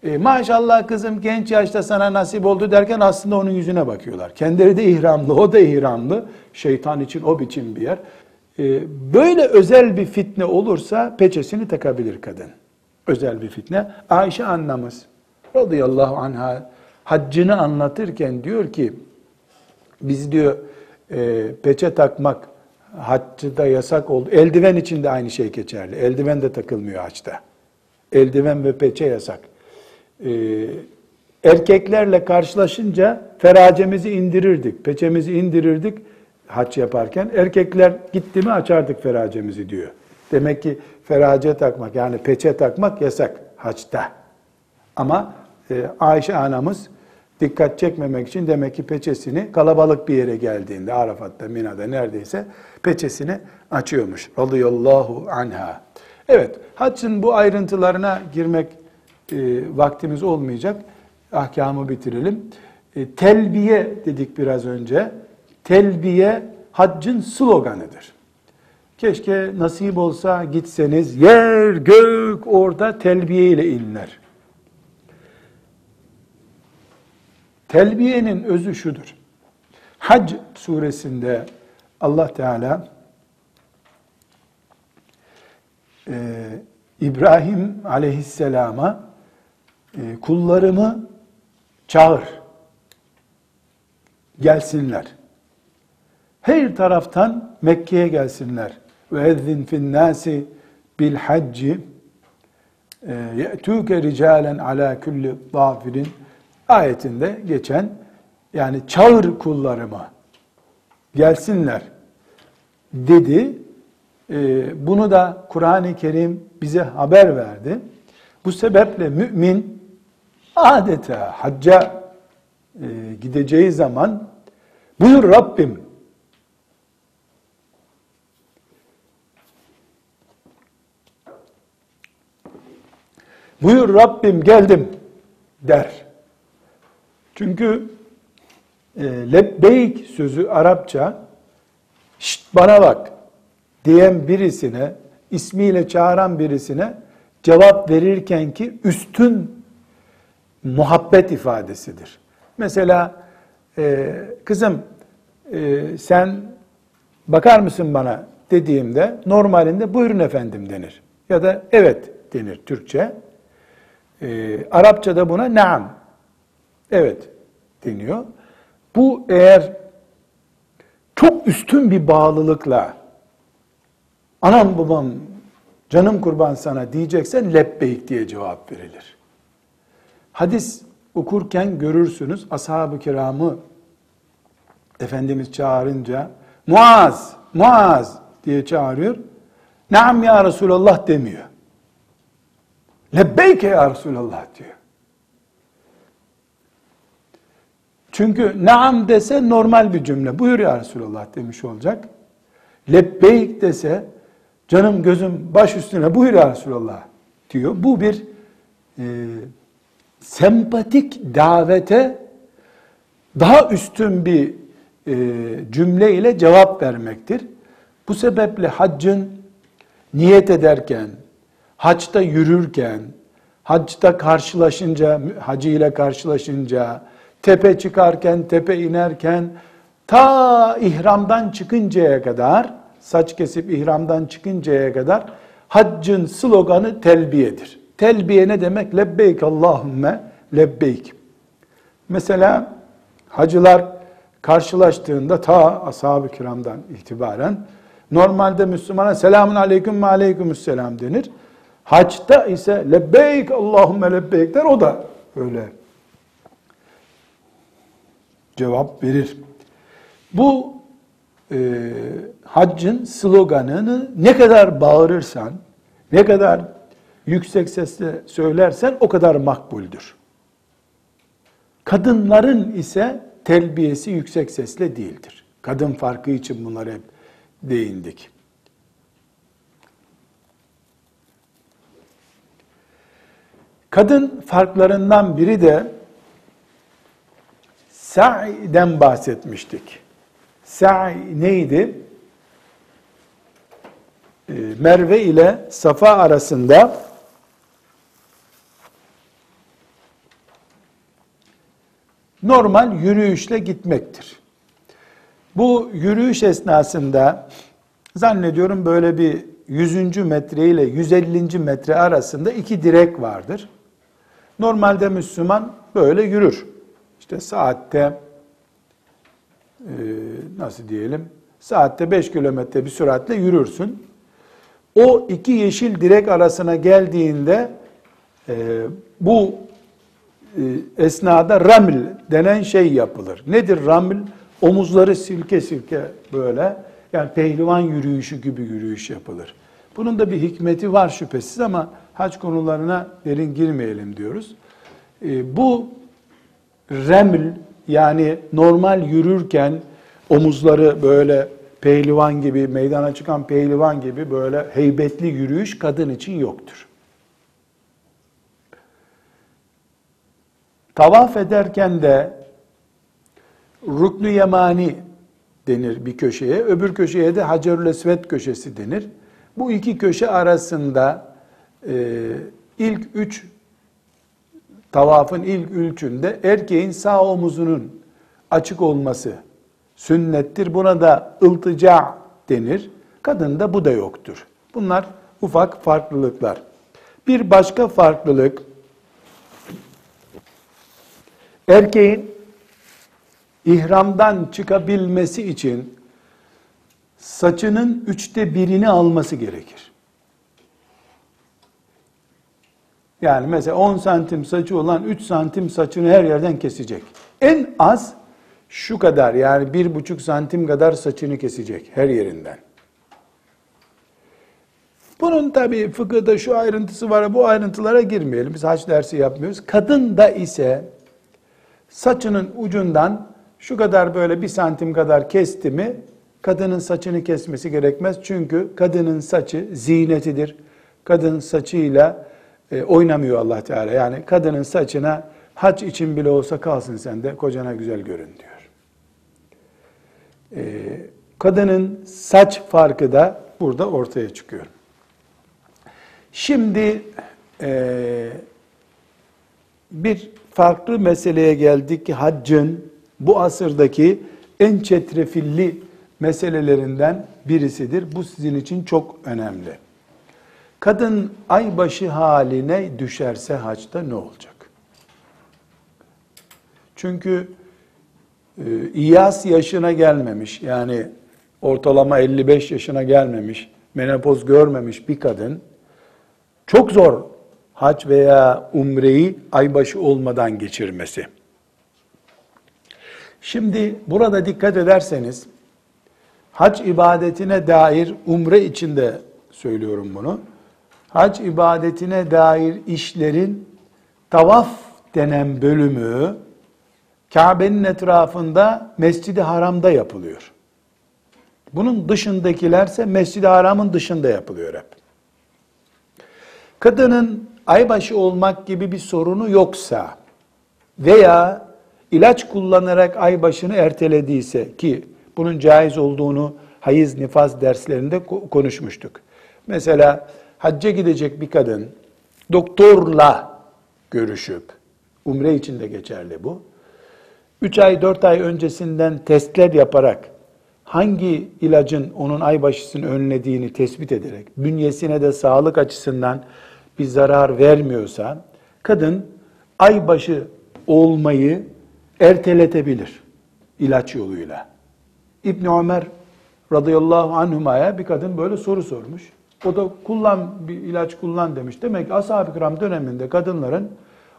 e, maşallah kızım genç yaşta sana nasip oldu derken aslında onun yüzüne bakıyorlar. Kendileri de ihramlı, o da ihramlı. Şeytan için o biçim bir yer. E, böyle özel bir fitne olursa peçesini takabilir kadın özel bir fitne. Ayşe annemiz radıyallahu anha haccını anlatırken diyor ki biz diyor e, peçe takmak haccıda yasak oldu. Eldiven için de aynı şey geçerli. Eldiven de takılmıyor haçta. Eldiven ve peçe yasak. E, Erkeklerle karşılaşınca feracemizi indirirdik, peçemizi indirirdik haç yaparken. Erkekler gitti mi açardık feracemizi diyor. Demek ki ferace takmak yani peçe takmak yasak haçta. Ama e, Ayşe anamız dikkat çekmemek için demek ki peçesini kalabalık bir yere geldiğinde Arafat'ta, Mina'da neredeyse peçesini açıyormuş. Radıyallahu anha. Evet, haccın bu ayrıntılarına girmek e, vaktimiz olmayacak. Ahkamı bitirelim. E, telbiye dedik biraz önce. Telbiye haccın sloganıdır. Keşke nasip olsa gitseniz yer gök orada telbiye ile inler. Telbiyenin özü şudur. Hac suresinde Allah Teala e, İbrahim aleyhisselama e, kullarımı çağır, gelsinler. Her taraftan Mekke'ye gelsinler. Nasi bil hacci e, ye'tûke ricalen ala kulli dafirin ayetinde geçen yani çağır kullarıma gelsinler dedi. Ee, bunu da Kur'an-ı Kerim bize haber verdi. Bu sebeple mümin adeta hacca e, gideceği zaman buyur Rabbim buyur Rabbim geldim der. Çünkü e, lebbeyk sözü Arapça şşt bana bak diyen birisine, ismiyle çağıran birisine cevap verirken ki üstün muhabbet ifadesidir. Mesela e, kızım e, sen bakar mısın bana dediğimde normalinde buyurun efendim denir. Ya da evet denir Türkçe. E, Arapçada buna naam Evet deniyor. Bu eğer çok üstün bir bağlılıkla anam babam canım kurban sana diyeceksen lebbeyk diye cevap verilir. Hadis okurken görürsünüz ashab-ı kiramı Efendimiz çağırınca Muaz, Muaz diye çağırıyor. Naam ya Resulallah demiyor. Lebbeyke ya Resulallah diyor. Çünkü naam dese normal bir cümle. Buyur ya Resulallah demiş olacak. Lebbeyk dese canım gözüm baş üstüne buyur ya Resulallah diyor. Bu bir e, sempatik davete daha üstün bir e, cümle ile cevap vermektir. Bu sebeple haccın niyet ederken, haçta yürürken, haçta karşılaşınca, hacı ile karşılaşınca, tepe çıkarken, tepe inerken, ta ihramdan çıkıncaya kadar, saç kesip ihramdan çıkıncaya kadar haccın sloganı telbiyedir. Telbiye ne demek? Lebbeyk Allahümme lebbeyk. Mesela hacılar karşılaştığında ta ashab-ı kiramdan itibaren normalde Müslümana selamun aleyküm ve aleykümüsselam denir. Haçta ise lebbeyk Allahümme lebbeyk der. O da öyle cevap verir. Bu e, haccın sloganını ne kadar bağırırsan, ne kadar yüksek sesle söylersen o kadar makbuldür. Kadınların ise telbiyesi yüksek sesle değildir. Kadın farkı için bunları hep değindik. Kadın farklarından biri de Sa'den bahsetmiştik. Sa'i neydi? Ee, Merve ile Safa arasında normal yürüyüşle gitmektir. Bu yürüyüş esnasında zannediyorum böyle bir 100. metre ile 150. metre arasında iki direk vardır. Normalde Müslüman böyle yürür. İşte saatte e, nasıl diyelim saatte 5 kilometre bir süratle yürürsün. O iki yeşil direk arasına geldiğinde e, bu esnada raml denen şey yapılır. Nedir raml? Omuzları silke silke böyle yani pehlivan yürüyüşü gibi yürüyüş yapılır. Bunun da bir hikmeti var şüphesiz ama hac konularına derin girmeyelim diyoruz. E, bu reml yani normal yürürken omuzları böyle pehlivan gibi, meydana çıkan pehlivan gibi böyle heybetli yürüyüş kadın için yoktur. Tavaf ederken de ruknu yemani denir bir köşeye, öbür köşeye de Hacerül Esved köşesi denir. Bu iki köşe arasında e, ilk üç tavafın ilk üçünde erkeğin sağ omuzunun açık olması sünnettir. Buna da ıltıca denir. Kadında bu da yoktur. Bunlar ufak farklılıklar. Bir başka farklılık erkeğin ihramdan çıkabilmesi için saçının üçte birini alması gerekir. Yani mesela 10 santim saçı olan 3 santim saçını her yerden kesecek. En az şu kadar yani bir buçuk santim kadar saçını kesecek her yerinden. Bunun tabi fıkıhda şu ayrıntısı var, bu ayrıntılara girmeyelim. Biz haç dersi yapmıyoruz. Kadın da ise saçının ucundan şu kadar böyle bir santim kadar kesti mi kadının saçını kesmesi gerekmez. Çünkü kadının saçı zinetidir. Kadın saçıyla e, oynamıyor Allah Teala. Yani kadının saçına haç için bile olsa kalsın sen de kocana güzel görün diyor. E, kadının saç farkı da burada ortaya çıkıyor. Şimdi e, bir farklı meseleye geldik ki haccın bu asırdaki en çetrefilli meselelerinden birisidir. Bu sizin için çok önemli. Kadın aybaşı haline düşerse haçta ne olacak? Çünkü e, İyas yaşına gelmemiş yani ortalama 55 yaşına gelmemiş, menopoz görmemiş bir kadın çok zor hac veya umreyi aybaşı olmadan geçirmesi. Şimdi burada dikkat ederseniz hac ibadetine dair umre içinde söylüyorum bunu. Hac ibadetine dair işlerin tavaf denen bölümü Kabe'nin etrafında Mescid-i Haram'da yapılıyor. Bunun dışındakilerse Mescid-i Haram'ın dışında yapılıyor hep. Kadının aybaşı olmak gibi bir sorunu yoksa veya ilaç kullanarak aybaşını ertelediyse ki bunun caiz olduğunu hayız nifaz derslerinde konuşmuştuk. Mesela hacca gidecek bir kadın doktorla görüşüp, umre için de geçerli bu. 3 ay 4 ay öncesinden testler yaparak hangi ilacın onun aybaşısını önlediğini tespit ederek bünyesine de sağlık açısından bir zarar vermiyorsa kadın aybaşı olmayı erteletebilir ilaç yoluyla. İbn Ömer radıyallahu anhuma'ya bir kadın böyle soru sormuş. O da kullan bir ilaç kullan demiş. Demek ki ashab-ı kiram döneminde kadınların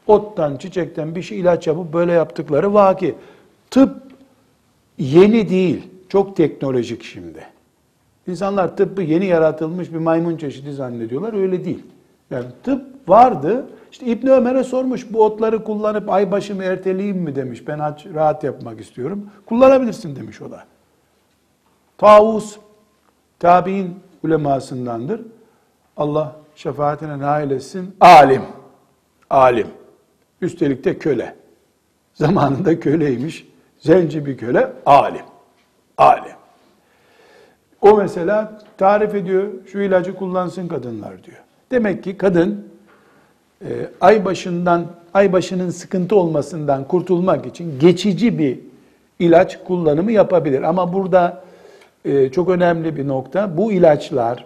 ottan, çiçekten bir şey ilaç yapıp böyle yaptıkları vaki. Tıp yeni değil. Çok teknolojik şimdi. İnsanlar tıbbı yeni yaratılmış bir maymun çeşidi zannediyorlar. Öyle değil. Yani tıp vardı. İşte İbn Ömer'e sormuş bu otları kullanıp ay başımı erteleyeyim mi demiş. Ben rahat yapmak istiyorum. Kullanabilirsin demiş o da. Tavus tabi'in ulemasındandır. Allah şefaatine nail etsin. Alim. Alim. Üstelik de köle. Zamanında köleymiş. Zenci bir köle. Alim. Alim. O mesela tarif ediyor. Şu ilacı kullansın kadınlar diyor. Demek ki kadın e, ay başından ay başının sıkıntı olmasından kurtulmak için geçici bir ilaç kullanımı yapabilir. Ama burada e, çok önemli bir nokta. Bu ilaçlar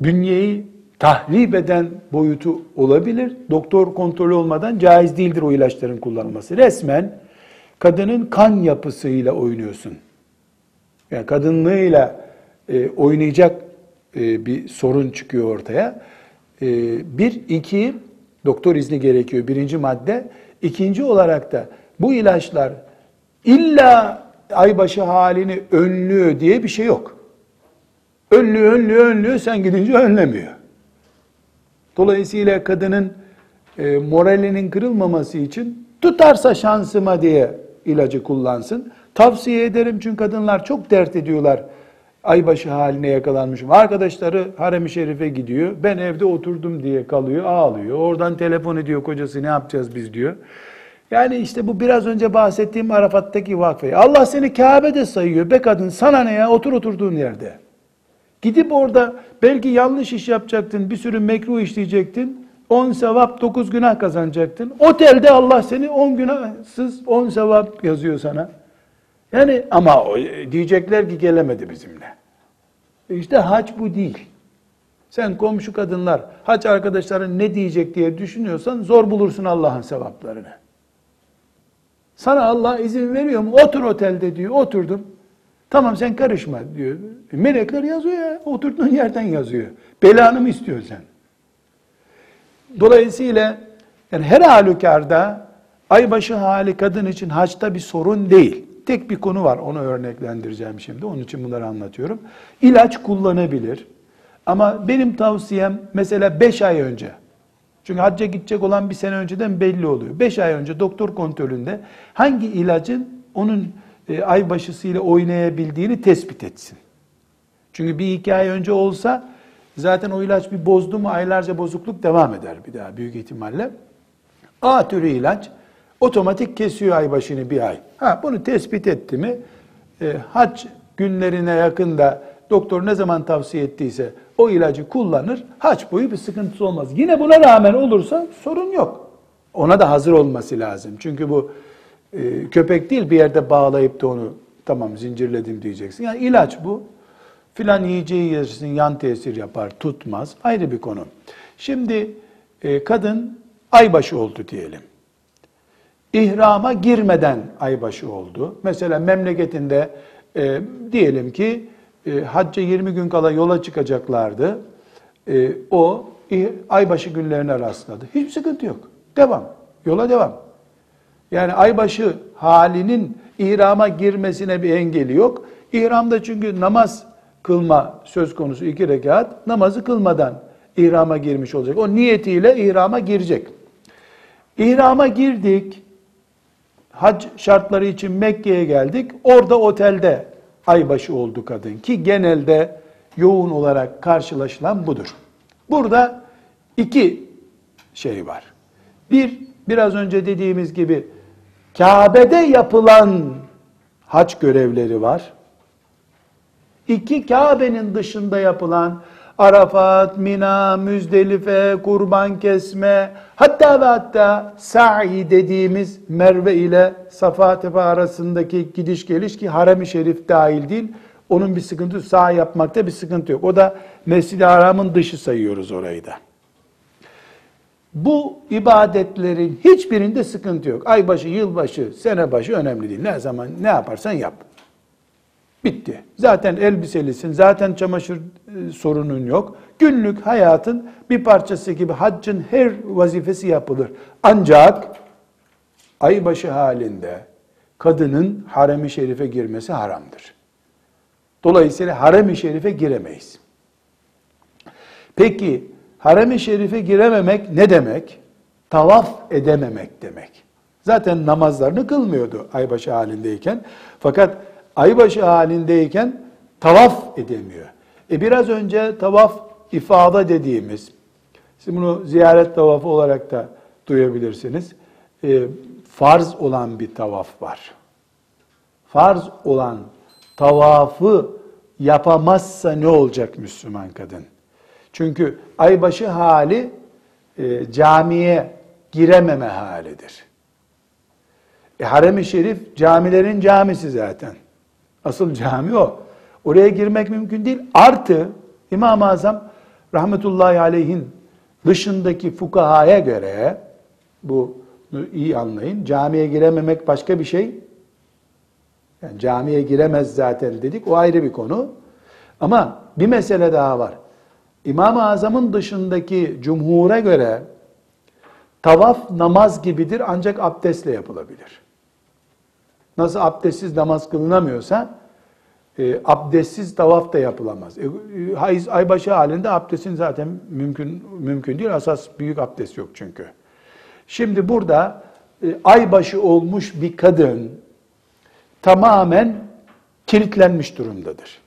bünyeyi tahrip eden boyutu olabilir. Doktor kontrolü olmadan caiz değildir o ilaçların kullanılması. Resmen kadının kan yapısıyla oynuyorsun. Yani kadınlığıyla e, oynayacak e, bir sorun çıkıyor ortaya. E, bir, iki, Doktor izni gerekiyor birinci madde. İkinci olarak da bu ilaçlar illa aybaşı halini önlüyor diye bir şey yok. Önlüyor, önlüyor, önlüyor. Sen gidince önlemiyor. Dolayısıyla kadının e, moralinin kırılmaması için tutarsa şansıma diye ilacı kullansın. Tavsiye ederim çünkü kadınlar çok dert ediyorlar. Aybaşı haline yakalanmışım. Arkadaşları harem-i şerife gidiyor. Ben evde oturdum diye kalıyor, ağlıyor. Oradan telefon ediyor kocası ne yapacağız biz diyor. Yani işte bu biraz önce bahsettiğim Arafat'taki vakfe. Allah seni Kabe'de sayıyor. Be kadın sana ne ya otur oturduğun yerde. Gidip orada belki yanlış iş yapacaktın, bir sürü mekruh işleyecektin. 10 sevap 9 günah kazanacaktın. Otelde Allah seni 10 günahsız 10 sevap yazıyor sana. Yani ama diyecekler ki gelemedi bizimle. İşte hac bu değil. Sen komşu kadınlar hac arkadaşların ne diyecek diye düşünüyorsan zor bulursun Allah'ın sevaplarını. Sana Allah izin veriyor mu? Otur otelde diyor. Oturdum. Tamam sen karışma diyor. Melekler yazıyor ya. Oturduğun yerden yazıyor. Belanı mı istiyorsun sen? Dolayısıyla yani her halükarda aybaşı hali kadın için haçta bir sorun değil. Tek bir konu var. Onu örneklendireceğim şimdi. Onun için bunları anlatıyorum. İlaç kullanabilir. Ama benim tavsiyem mesela 5 ay önce çünkü hacca gidecek olan bir sene önceden belli oluyor. Beş ay önce doktor kontrolünde hangi ilacın onun e, ay başısıyla oynayabildiğini tespit etsin. Çünkü bir iki ay önce olsa zaten o ilaç bir bozdu mu aylarca bozukluk devam eder bir daha büyük ihtimalle. A türü ilaç otomatik kesiyor ay başını bir ay. Ha bunu tespit etti mi e, hac günlerine yakında doktor ne zaman tavsiye ettiyse o ilacı kullanır, haç boyu bir sıkıntısı olmaz. Yine buna rağmen olursa sorun yok. Ona da hazır olması lazım. Çünkü bu e, köpek değil bir yerde bağlayıp da onu tamam zincirledim diyeceksin. Yani ilaç bu. Filan yiyeceği yersin yan tesir yapar, tutmaz. Ayrı bir konu. Şimdi e, kadın aybaşı oldu diyelim. İhrama girmeden aybaşı oldu. Mesela memleketinde e, diyelim ki e, hacca 20 gün kala yola çıkacaklardı. E, o aybaşı günlerine rastladı. Hiçbir sıkıntı yok. Devam. Yola devam. Yani aybaşı halinin ihrama girmesine bir engeli yok. İhramda çünkü namaz kılma söz konusu iki rekat namazı kılmadan ihrama girmiş olacak. O niyetiyle ihrama girecek. İhrama girdik. Hac şartları için Mekke'ye geldik. Orada otelde aybaşı oldu kadın ki genelde yoğun olarak karşılaşılan budur. Burada iki şey var. Bir, biraz önce dediğimiz gibi Kabe'de yapılan hac görevleri var. İki, Kabe'nin dışında yapılan Arafat, Mina, Müzdelife, kurban kesme, hatta ve hatta sa'i dediğimiz Merve ile Safa Tepe arasındaki gidiş geliş ki harem-i şerif dahil değil. Onun bir sıkıntı, sağ yapmakta bir sıkıntı yok. O da Mescid-i Haram'ın dışı sayıyoruz orayı da. Bu ibadetlerin hiçbirinde sıkıntı yok. Aybaşı, yılbaşı, sene başı önemli değil. Ne zaman ne yaparsan yap. Bitti. Zaten elbiselisin, zaten çamaşır e, sorunun yok. Günlük hayatın bir parçası gibi haccın her vazifesi yapılır. Ancak aybaşı halinde kadının harem-i şerife girmesi haramdır. Dolayısıyla harem-i şerife giremeyiz. Peki harem-i şerife girememek ne demek? Tavaf edememek demek. Zaten namazlarını kılmıyordu aybaşı halindeyken. Fakat aybaşı halindeyken tavaf edemiyor. E biraz önce tavaf ifade dediğimiz, siz bunu ziyaret tavafı olarak da duyabilirsiniz. E, farz olan bir tavaf var. Farz olan tavafı yapamazsa ne olacak Müslüman kadın? Çünkü aybaşı hali e, camiye girememe halidir. E, Harem-i Şerif camilerin camisi zaten. Asıl cami o. Oraya girmek mümkün değil. Artı İmam-ı Azam rahmetullahi aleyhin dışındaki fukahaya göre bu iyi anlayın. Camiye girememek başka bir şey. Yani camiye giremez zaten dedik. O ayrı bir konu. Ama bir mesele daha var. İmam-ı Azam'ın dışındaki cumhura göre Tavaf namaz gibidir ancak abdestle yapılabilir. Nasıl abdestsiz namaz kılınamıyorsa e, abdestsiz tavaf da yapılamaz. E, e, aybaşı halinde abdestin zaten mümkün mümkün değil. Asas büyük abdest yok çünkü. Şimdi burada e, aybaşı olmuş bir kadın tamamen kilitlenmiş durumdadır.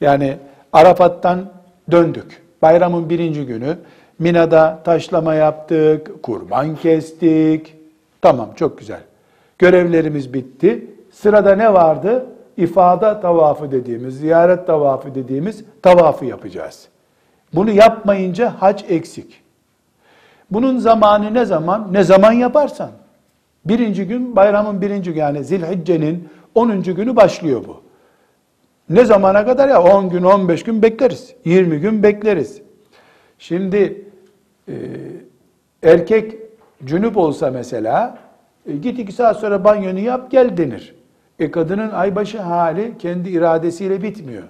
Yani Arafat'tan döndük. Bayramın birinci günü Mina'da taşlama yaptık, kurban kestik. Tamam çok güzel. Görevlerimiz bitti. Sırada ne vardı? İfada tavafı dediğimiz, ziyaret tavafı dediğimiz tavafı yapacağız. Bunu yapmayınca hac eksik. Bunun zamanı ne zaman? Ne zaman yaparsan. Birinci gün, bayramın birinci günü yani Zilhicce'nin 10. günü başlıyor bu. Ne zamana kadar ya? 10 gün, 15 gün bekleriz. 20 gün bekleriz. Şimdi e, erkek cünüp olsa mesela e, git iki saat sonra banyonu yap gel denir. E kadının aybaşı hali kendi iradesiyle bitmiyor.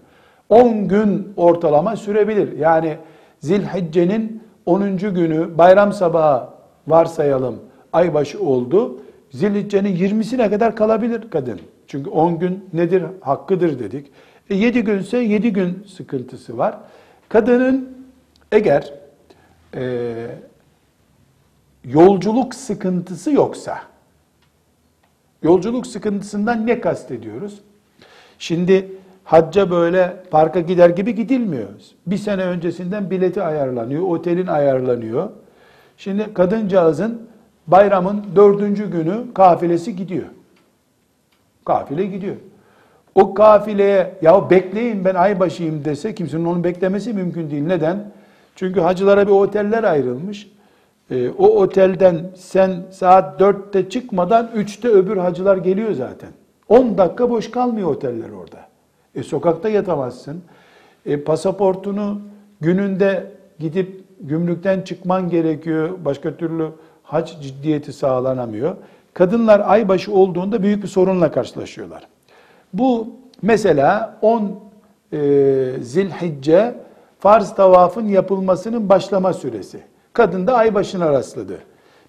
10 gün ortalama sürebilir. Yani Zilhicce'nin 10. günü bayram sabahı varsayalım aybaşı oldu. Zilhicce'nin 20'sine kadar kalabilir kadın. Çünkü 10 gün nedir? Hakkıdır dedik. E 7 günse 7 gün sıkıntısı var. Kadının eğer e, yolculuk sıkıntısı yoksa, yolculuk sıkıntısından ne kastediyoruz? Şimdi hacca böyle parka gider gibi gidilmiyor. Bir sene öncesinden bileti ayarlanıyor, otelin ayarlanıyor. Şimdi kadıncağızın bayramın dördüncü günü kafilesi gidiyor. Kafile gidiyor. O kafileye ya bekleyin ben aybaşıyım dese kimsenin onu beklemesi mümkün değil. Neden? Çünkü hacılara bir oteller ayrılmış. E, o otelden sen saat dörtte çıkmadan üçte öbür hacılar geliyor zaten. 10 dakika boş kalmıyor oteller orada. E, sokakta yatamazsın. E, pasaportunu gününde gidip gümrükten çıkman gerekiyor. Başka türlü hac ciddiyeti sağlanamıyor. Kadınlar aybaşı olduğunda büyük bir sorunla karşılaşıyorlar. Bu mesela 10 e, Zilhicce farz tavafın yapılmasının başlama süresi. Kadın da ay başına rastladı.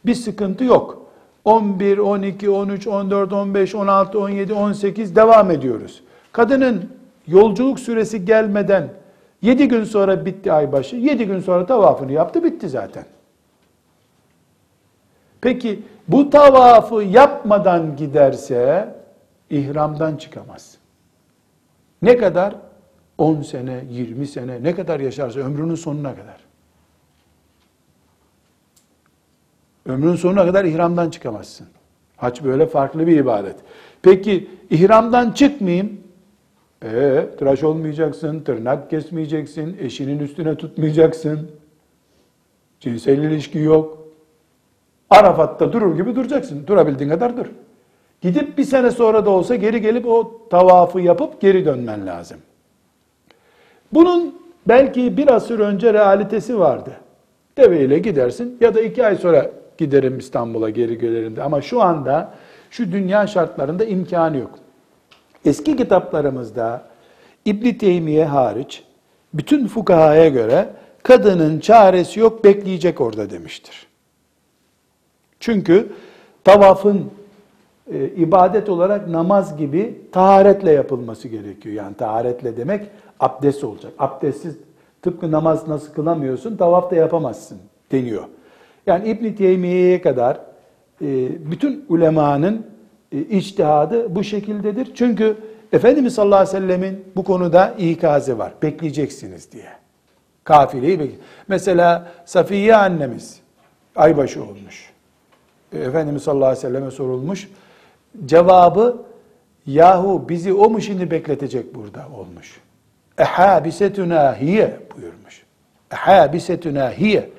Bir sıkıntı yok. 11, 12, 13, 14, 15, 16, 17, 18 devam ediyoruz. Kadının yolculuk süresi gelmeden 7 gün sonra bitti aybaşı. 7 gün sonra tavafını yaptı bitti zaten. Peki bu tavafı yapmadan giderse ihramdan çıkamaz. Ne kadar? 10 sene, 20 sene ne kadar yaşarsa ömrünün sonuna kadar. Ömrünün sonuna kadar ihramdan çıkamazsın. Hac böyle farklı bir ibadet. Peki ihramdan çıkmayayım. Ee, tıraş olmayacaksın, tırnak kesmeyeceksin, eşinin üstüne tutmayacaksın. Cinsel ilişki yok. Arafat'ta durur gibi duracaksın. Durabildiğin kadar dur. Gidip bir sene sonra da olsa geri gelip o tavafı yapıp geri dönmen lazım. Bunun belki bir asır önce realitesi vardı. Deveyle gidersin ya da iki ay sonra giderim İstanbul'a geri gelirim de. Ama şu anda şu dünya şartlarında imkanı yok. Eski kitaplarımızda İbn Teymiye hariç bütün fukahaya göre kadının çaresi yok bekleyecek orada demiştir. Çünkü tavafın e, ibadet olarak namaz gibi taharetle yapılması gerekiyor. Yani taharetle demek abdest olacak. Abdestsiz tıpkı namaz nasıl kılamıyorsun, tavaf da yapamazsın deniyor. Yani İbn Teymiye'ye kadar e, bütün ulemanın e, içtihadı bu şekildedir. Çünkü Efendimiz sallallahu aleyhi ve sellemin bu konuda ikazı var. Bekleyeceksiniz diye. Kafileyi bekle. Mesela Safiye annemiz aybaşı olmuş. E, Efendimiz sallallahu aleyhi ve selleme sorulmuş. Cevabı yahu bizi o mu şimdi bekletecek burada olmuş. Ehabisetuna hiye buyurmuş. Ehabisetuna hiye.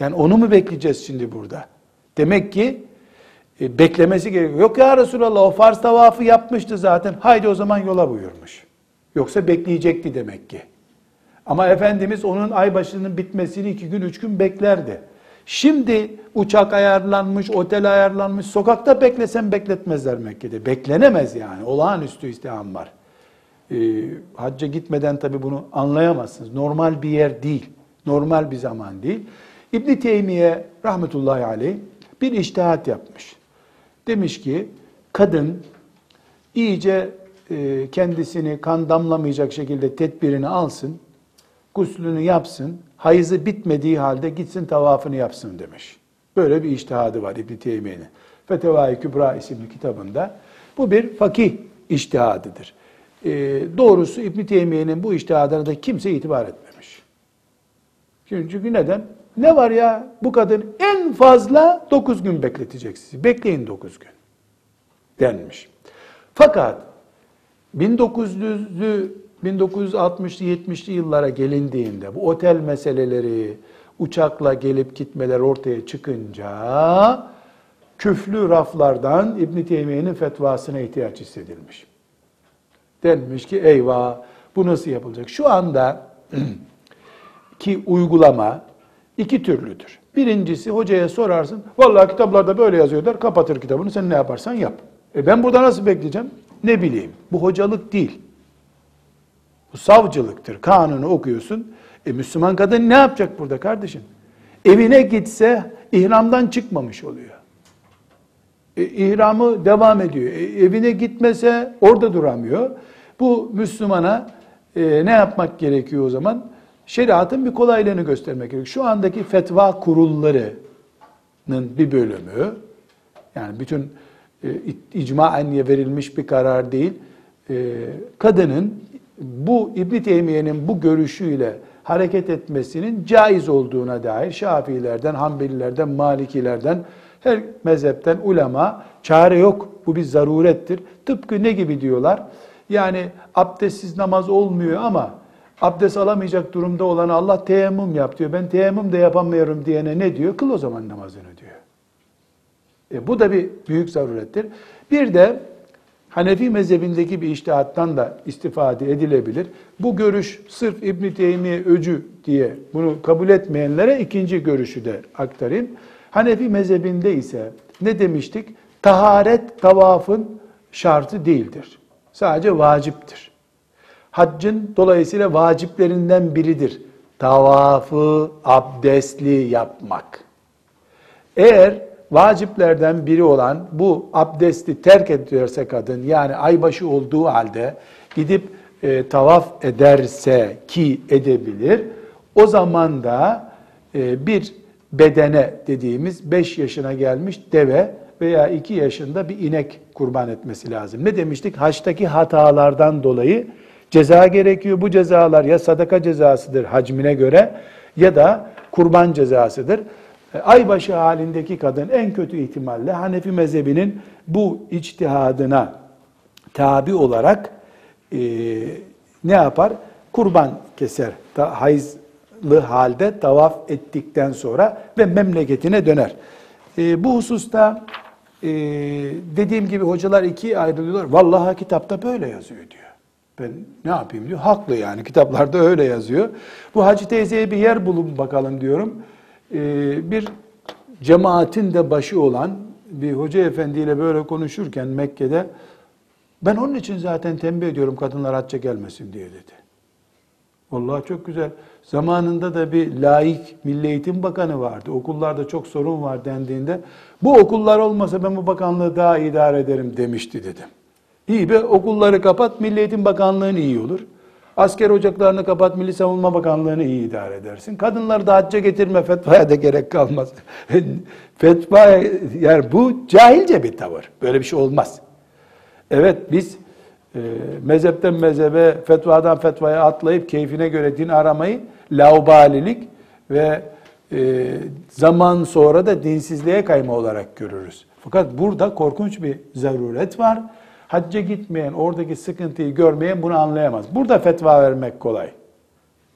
Yani onu mu bekleyeceğiz şimdi burada? Demek ki e, beklemesi gerekiyor. Yok ya Resulallah o farz tavafı yapmıştı zaten. Haydi o zaman yola buyurmuş. Yoksa bekleyecekti demek ki. Ama Efendimiz onun aybaşının bitmesini iki gün, üç gün beklerdi. Şimdi uçak ayarlanmış, otel ayarlanmış, sokakta beklesen bekletmezler Mekke'de. Beklenemez yani. Olağanüstü istiham var. Ee, hacca gitmeden tabii bunu anlayamazsınız. Normal bir yer değil. Normal bir zaman değil. İbn Teymiye rahmetullahi aleyh bir iştihat yapmış. Demiş ki kadın iyice e, kendisini kan damlamayacak şekilde tedbirini alsın, guslünü yapsın, hayızı bitmediği halde gitsin tavafını yapsın demiş. Böyle bir iştihadı var İbn Teymiye'nin. Fetevai Kübra isimli kitabında. Bu bir fakih iştihadıdır. E, doğrusu İbn Teymiye'nin bu iştihadına da kimse itibar etmemiş. Çünkü neden? Ne var ya bu kadın en fazla 9 gün bekletecek sizi. Bekleyin 9 gün denmiş. Fakat 1900'lü 1960'lı 70'li yıllara gelindiğinde bu otel meseleleri uçakla gelip gitmeler ortaya çıkınca küflü raflardan İbn Teymiye'nin fetvasına ihtiyaç hissedilmiş. Denmiş ki eyvah bu nasıl yapılacak? Şu anda ki uygulama iki türlüdür. Birincisi hocaya sorarsın. Vallahi kitaplarda böyle yazıyor der. Kapatır kitabını sen ne yaparsan yap. E ben burada nasıl bekleyeceğim? Ne bileyim. Bu hocalık değil. Bu savcılıktır. Kanunu okuyorsun. E Müslüman kadın ne yapacak burada kardeşim? Evine gitse ihramdan çıkmamış oluyor. E, ihramı devam ediyor. E, evine gitmese orada duramıyor. Bu Müslümana e, ne yapmak gerekiyor o zaman? Şeriatın bir kolaylığını göstermek gerekiyor. Şu andaki fetva kurullarının bir bölümü, yani bütün e, icmaen verilmiş bir karar değil, e, kadının bu İbn Teymiye'nin bu görüşüyle hareket etmesinin caiz olduğuna dair Şafiilerden, Hanbelilerden, Malikilerden, her mezhepten ulema çare yok. Bu bir zarurettir. Tıpkı ne gibi diyorlar? Yani abdestsiz namaz olmuyor ama abdest alamayacak durumda olan Allah teyemmüm yap diyor. Ben teyemmüm de yapamıyorum diyene ne diyor? Kıl o zaman namazını diyor. E, bu da bir büyük zarurettir. Bir de Hanefi mezhebindeki bir iştihattan da istifade edilebilir. Bu görüş sırf İbn Teymiye öcü diye bunu kabul etmeyenlere ikinci görüşü de aktarayım. Hanefi mezhebinde ise ne demiştik? Taharet tavafın şartı değildir. Sadece vaciptir. Haccın dolayısıyla vaciplerinden biridir. Tavafı abdestli yapmak. Eğer vaciplerden biri olan bu abdesti terk ediyorsa kadın yani aybaşı olduğu halde gidip e, tavaf ederse ki edebilir o zaman da e, bir bedene dediğimiz 5 yaşına gelmiş deve veya 2 yaşında bir inek kurban etmesi lazım. Ne demiştik? Haçtaki hatalardan dolayı ceza gerekiyor. Bu cezalar ya sadaka cezasıdır hacmine göre ya da kurban cezasıdır. E, aybaşı halindeki kadın en kötü ihtimalle Hanefi mezhebinin bu içtihadına tabi olarak e, ne yapar? Kurban keser. Ta, hayızlı halde tavaf ettikten sonra ve memleketine döner. E, bu hususta e, dediğim gibi hocalar ikiye ayrılıyorlar. Vallahi kitapta böyle yazıyor diyor. Ben ne yapayım diyor. Haklı yani kitaplarda öyle yazıyor. Bu Hacı teyzeye bir yer bulun bakalım diyorum. Ee, bir cemaatin de başı olan bir hoca efendiyle böyle konuşurken Mekke'de ben onun için zaten tembih ediyorum kadınlar hacca gelmesin diye dedi. Vallahi çok güzel. Zamanında da bir laik Milli Eğitim Bakanı vardı. Okullarda çok sorun var dendiğinde bu okullar olmasa ben bu bakanlığı daha idare ederim demişti dedim. İyi be okulları kapat Milli Eğitim Bakanlığı'nın iyi olur. Asker ocaklarını kapat, Milli Savunma Bakanlığı'nı iyi idare edersin. Kadınları da hacca getirme, fetvaya da gerek kalmaz. Fetva, yani bu cahilce bir tavır. Böyle bir şey olmaz. Evet biz e, mezhepten mezhebe, fetvadan fetvaya atlayıp keyfine göre din aramayı laubalilik ve e, zaman sonra da dinsizliğe kayma olarak görürüz. Fakat burada korkunç bir zaruret var. Hacca gitmeyen, oradaki sıkıntıyı görmeyen bunu anlayamaz. Burada fetva vermek kolay.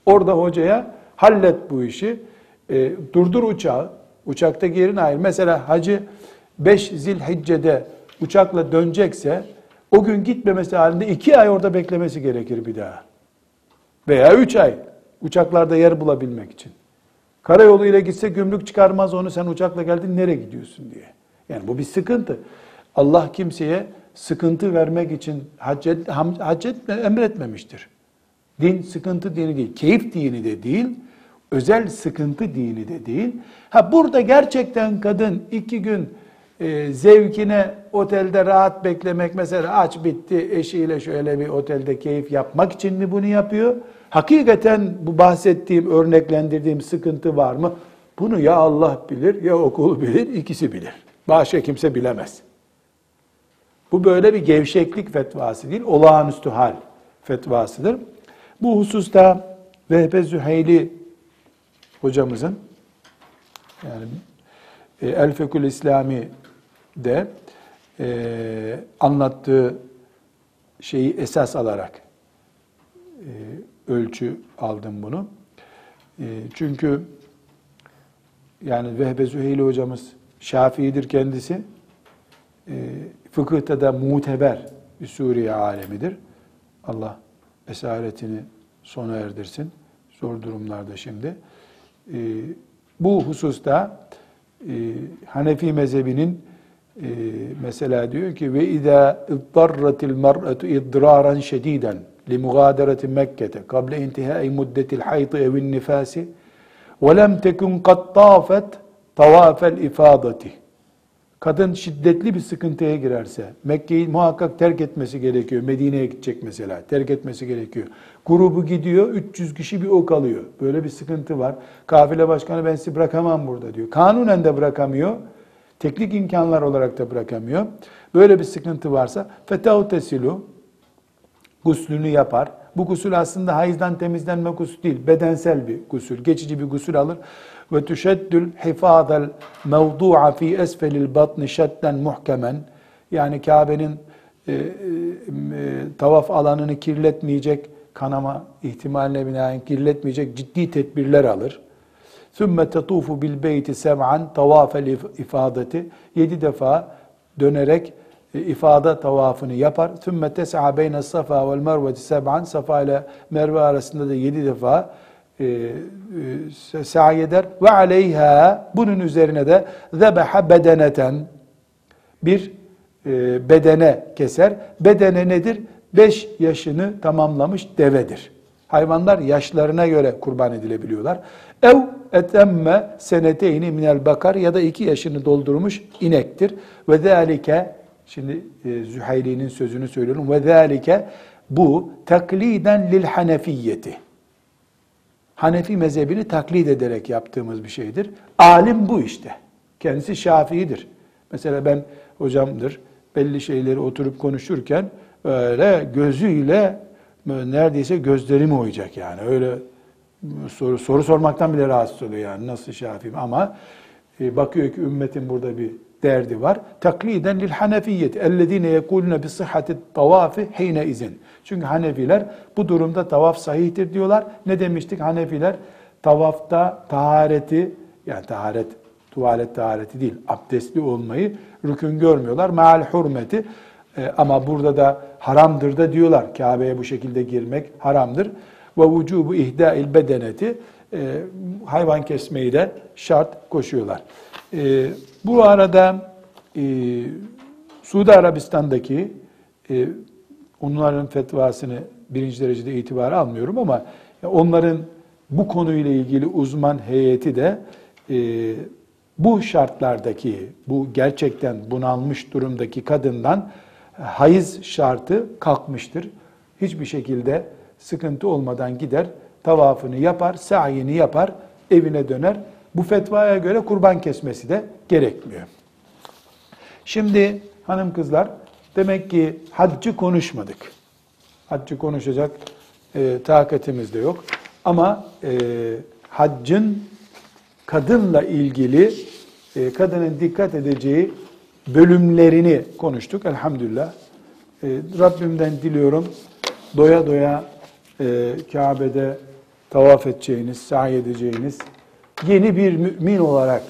Orada hocaya hallet bu işi, e, durdur uçağı, uçakta yerin ayır. Mesela hacı 5 zilhicce'de uçakla dönecekse, o gün gitmemesi halinde 2 ay orada beklemesi gerekir bir daha. Veya 3 ay uçaklarda yer bulabilmek için. Karayolu ile gitse gümrük çıkarmaz onu sen uçakla geldin nereye gidiyorsun diye. Yani bu bir sıkıntı. Allah kimseye sıkıntı vermek için hac, et, hac etme, emretmemiştir. Din sıkıntı dini değil, keyif dini de değil. özel sıkıntı dini de değil. Ha burada gerçekten kadın iki gün e, zevkine otelde rahat beklemek mesela aç bitti eşiyle şöyle bir otelde keyif yapmak için mi bunu yapıyor? Hakikaten bu bahsettiğim örneklendirdiğim sıkıntı var mı? Bunu ya Allah bilir ya okul bilir ikisi bilir. Başka kimse bilemez. Bu böyle bir gevşeklik fetvası değil, olağanüstü hal fetvasıdır. Bu hususta Vehbe Züheyli hocamızın yani e, El Fekül İslami de e, anlattığı şeyi esas alarak e, ölçü aldım bunu. E, çünkü yani Vehbe Züheyli hocamız Şafii'dir kendisi. E, fıkıhta da muteber bir Suriye alemidir. Allah esaretini sona erdirsin. Zor durumlarda şimdi. E, bu hususta e, Hanefi mezhebinin e, mesela diyor ki ve izâ iddarratil mer'atu idraran şediden li mugadereti Mekke'te kable intihai muddetil hayti evin nifasi ve lem tekun kad tafet tavafel ifadati kadın şiddetli bir sıkıntıya girerse, Mekke'yi muhakkak terk etmesi gerekiyor. Medine'ye gidecek mesela, terk etmesi gerekiyor. Grubu gidiyor, 300 kişi bir ok alıyor. Böyle bir sıkıntı var. Kafile başkanı ben sizi bırakamam burada diyor. Kanunen de bırakamıyor. Teknik imkanlar olarak da bırakamıyor. Böyle bir sıkıntı varsa fetahu tesilu guslünü yapar. Bu gusül aslında hayızdan temizlenme gusül değil, bedensel bir gusül. Geçici bir gusül alır ve tuşeddül hifadel mevdu'a fi esfelil batni şedden muhkemen yani Kabe'nin e, e, tavaf alanını kirletmeyecek kanama ihtimaline binaen kirletmeyecek ciddi tedbirler alır. Sümme tetufu bil beyti sev'an tavafel ifadeti yedi defa dönerek e, ifade tavafını yapar. Sümme tes'a beyne safa vel merveti seb'an safa ile merve arasında da yedi defa e, e, sa'i eder. Ve aleyha bunun üzerine de zebeha bedeneten bir e, bedene keser. Bedene nedir? 5 yaşını tamamlamış devedir. Hayvanlar yaşlarına göre kurban edilebiliyorlar. Ev etemme seneteyni minel bakar ya da iki yaşını doldurmuş inektir. Ve zalike şimdi e, sözünü söylüyorum. Ve zalike bu takliden lil hanefiyeti. Hanefi mezhebini taklit ederek yaptığımız bir şeydir. Alim bu işte. Kendisi Şafii'dir. Mesela ben hocamdır. Belli şeyleri oturup konuşurken öyle gözüyle neredeyse gözlerimi oyacak yani. Öyle soru soru sormaktan bile rahatsız oluyor yani nasıl Şafii'm ama e, bakıyor ki ümmetin burada bir derdi var. Takliden lil hanefiyeti ellezine yekulune bi sıhhati tavafi hine izin. Çünkü Hanefiler bu durumda tavaf sahihtir diyorlar. Ne demiştik Hanefiler? Tavafta tahareti yani taharet tuvalet tahareti değil abdestli olmayı rükün görmüyorlar. Meal hurmeti e, ama burada da haramdır da diyorlar. Kabe'ye bu şekilde girmek haramdır. Ve vücubu ihda'il bedeneti e, hayvan kesmeyi de şart koşuyorlar. E, bu arada e, Suudi Arabistan'daki e, onların fetvasını birinci derecede itibar almıyorum ama onların bu konuyla ilgili uzman heyeti de e, bu şartlardaki, bu gerçekten bunalmış durumdaki kadından hayız şartı kalkmıştır. Hiçbir şekilde sıkıntı olmadan gider, tavafını yapar, sa'yini yapar, evine döner. Bu fetvaya göre kurban kesmesi de gerekmiyor. Şimdi hanım kızlar demek ki haccı konuşmadık. Haccı konuşacak e, takatimiz de yok. Ama e, haccın kadınla ilgili e, kadının dikkat edeceği bölümlerini konuştuk elhamdülillah. E, Rabbimden diliyorum doya doya e, Kabe'de tavaf edeceğiniz, sahi edeceğiniz, yeni bir mümin olarak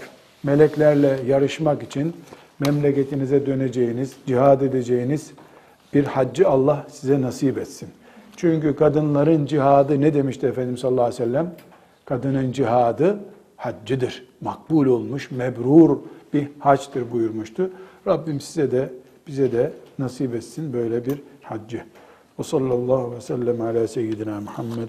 meleklerle yarışmak için memleketinize döneceğiniz, cihad edeceğiniz bir haccı Allah size nasip etsin. Çünkü kadınların cihadı ne demişti Efendimiz sallallahu aleyhi ve sellem? Kadının cihadı haccıdır. Makbul olmuş, mebrur bir haçtır buyurmuştu. Rabbim size de bize de nasip etsin böyle bir haccı. Ve sallallahu aleyhi ve sellem ala seyyidina Muhammed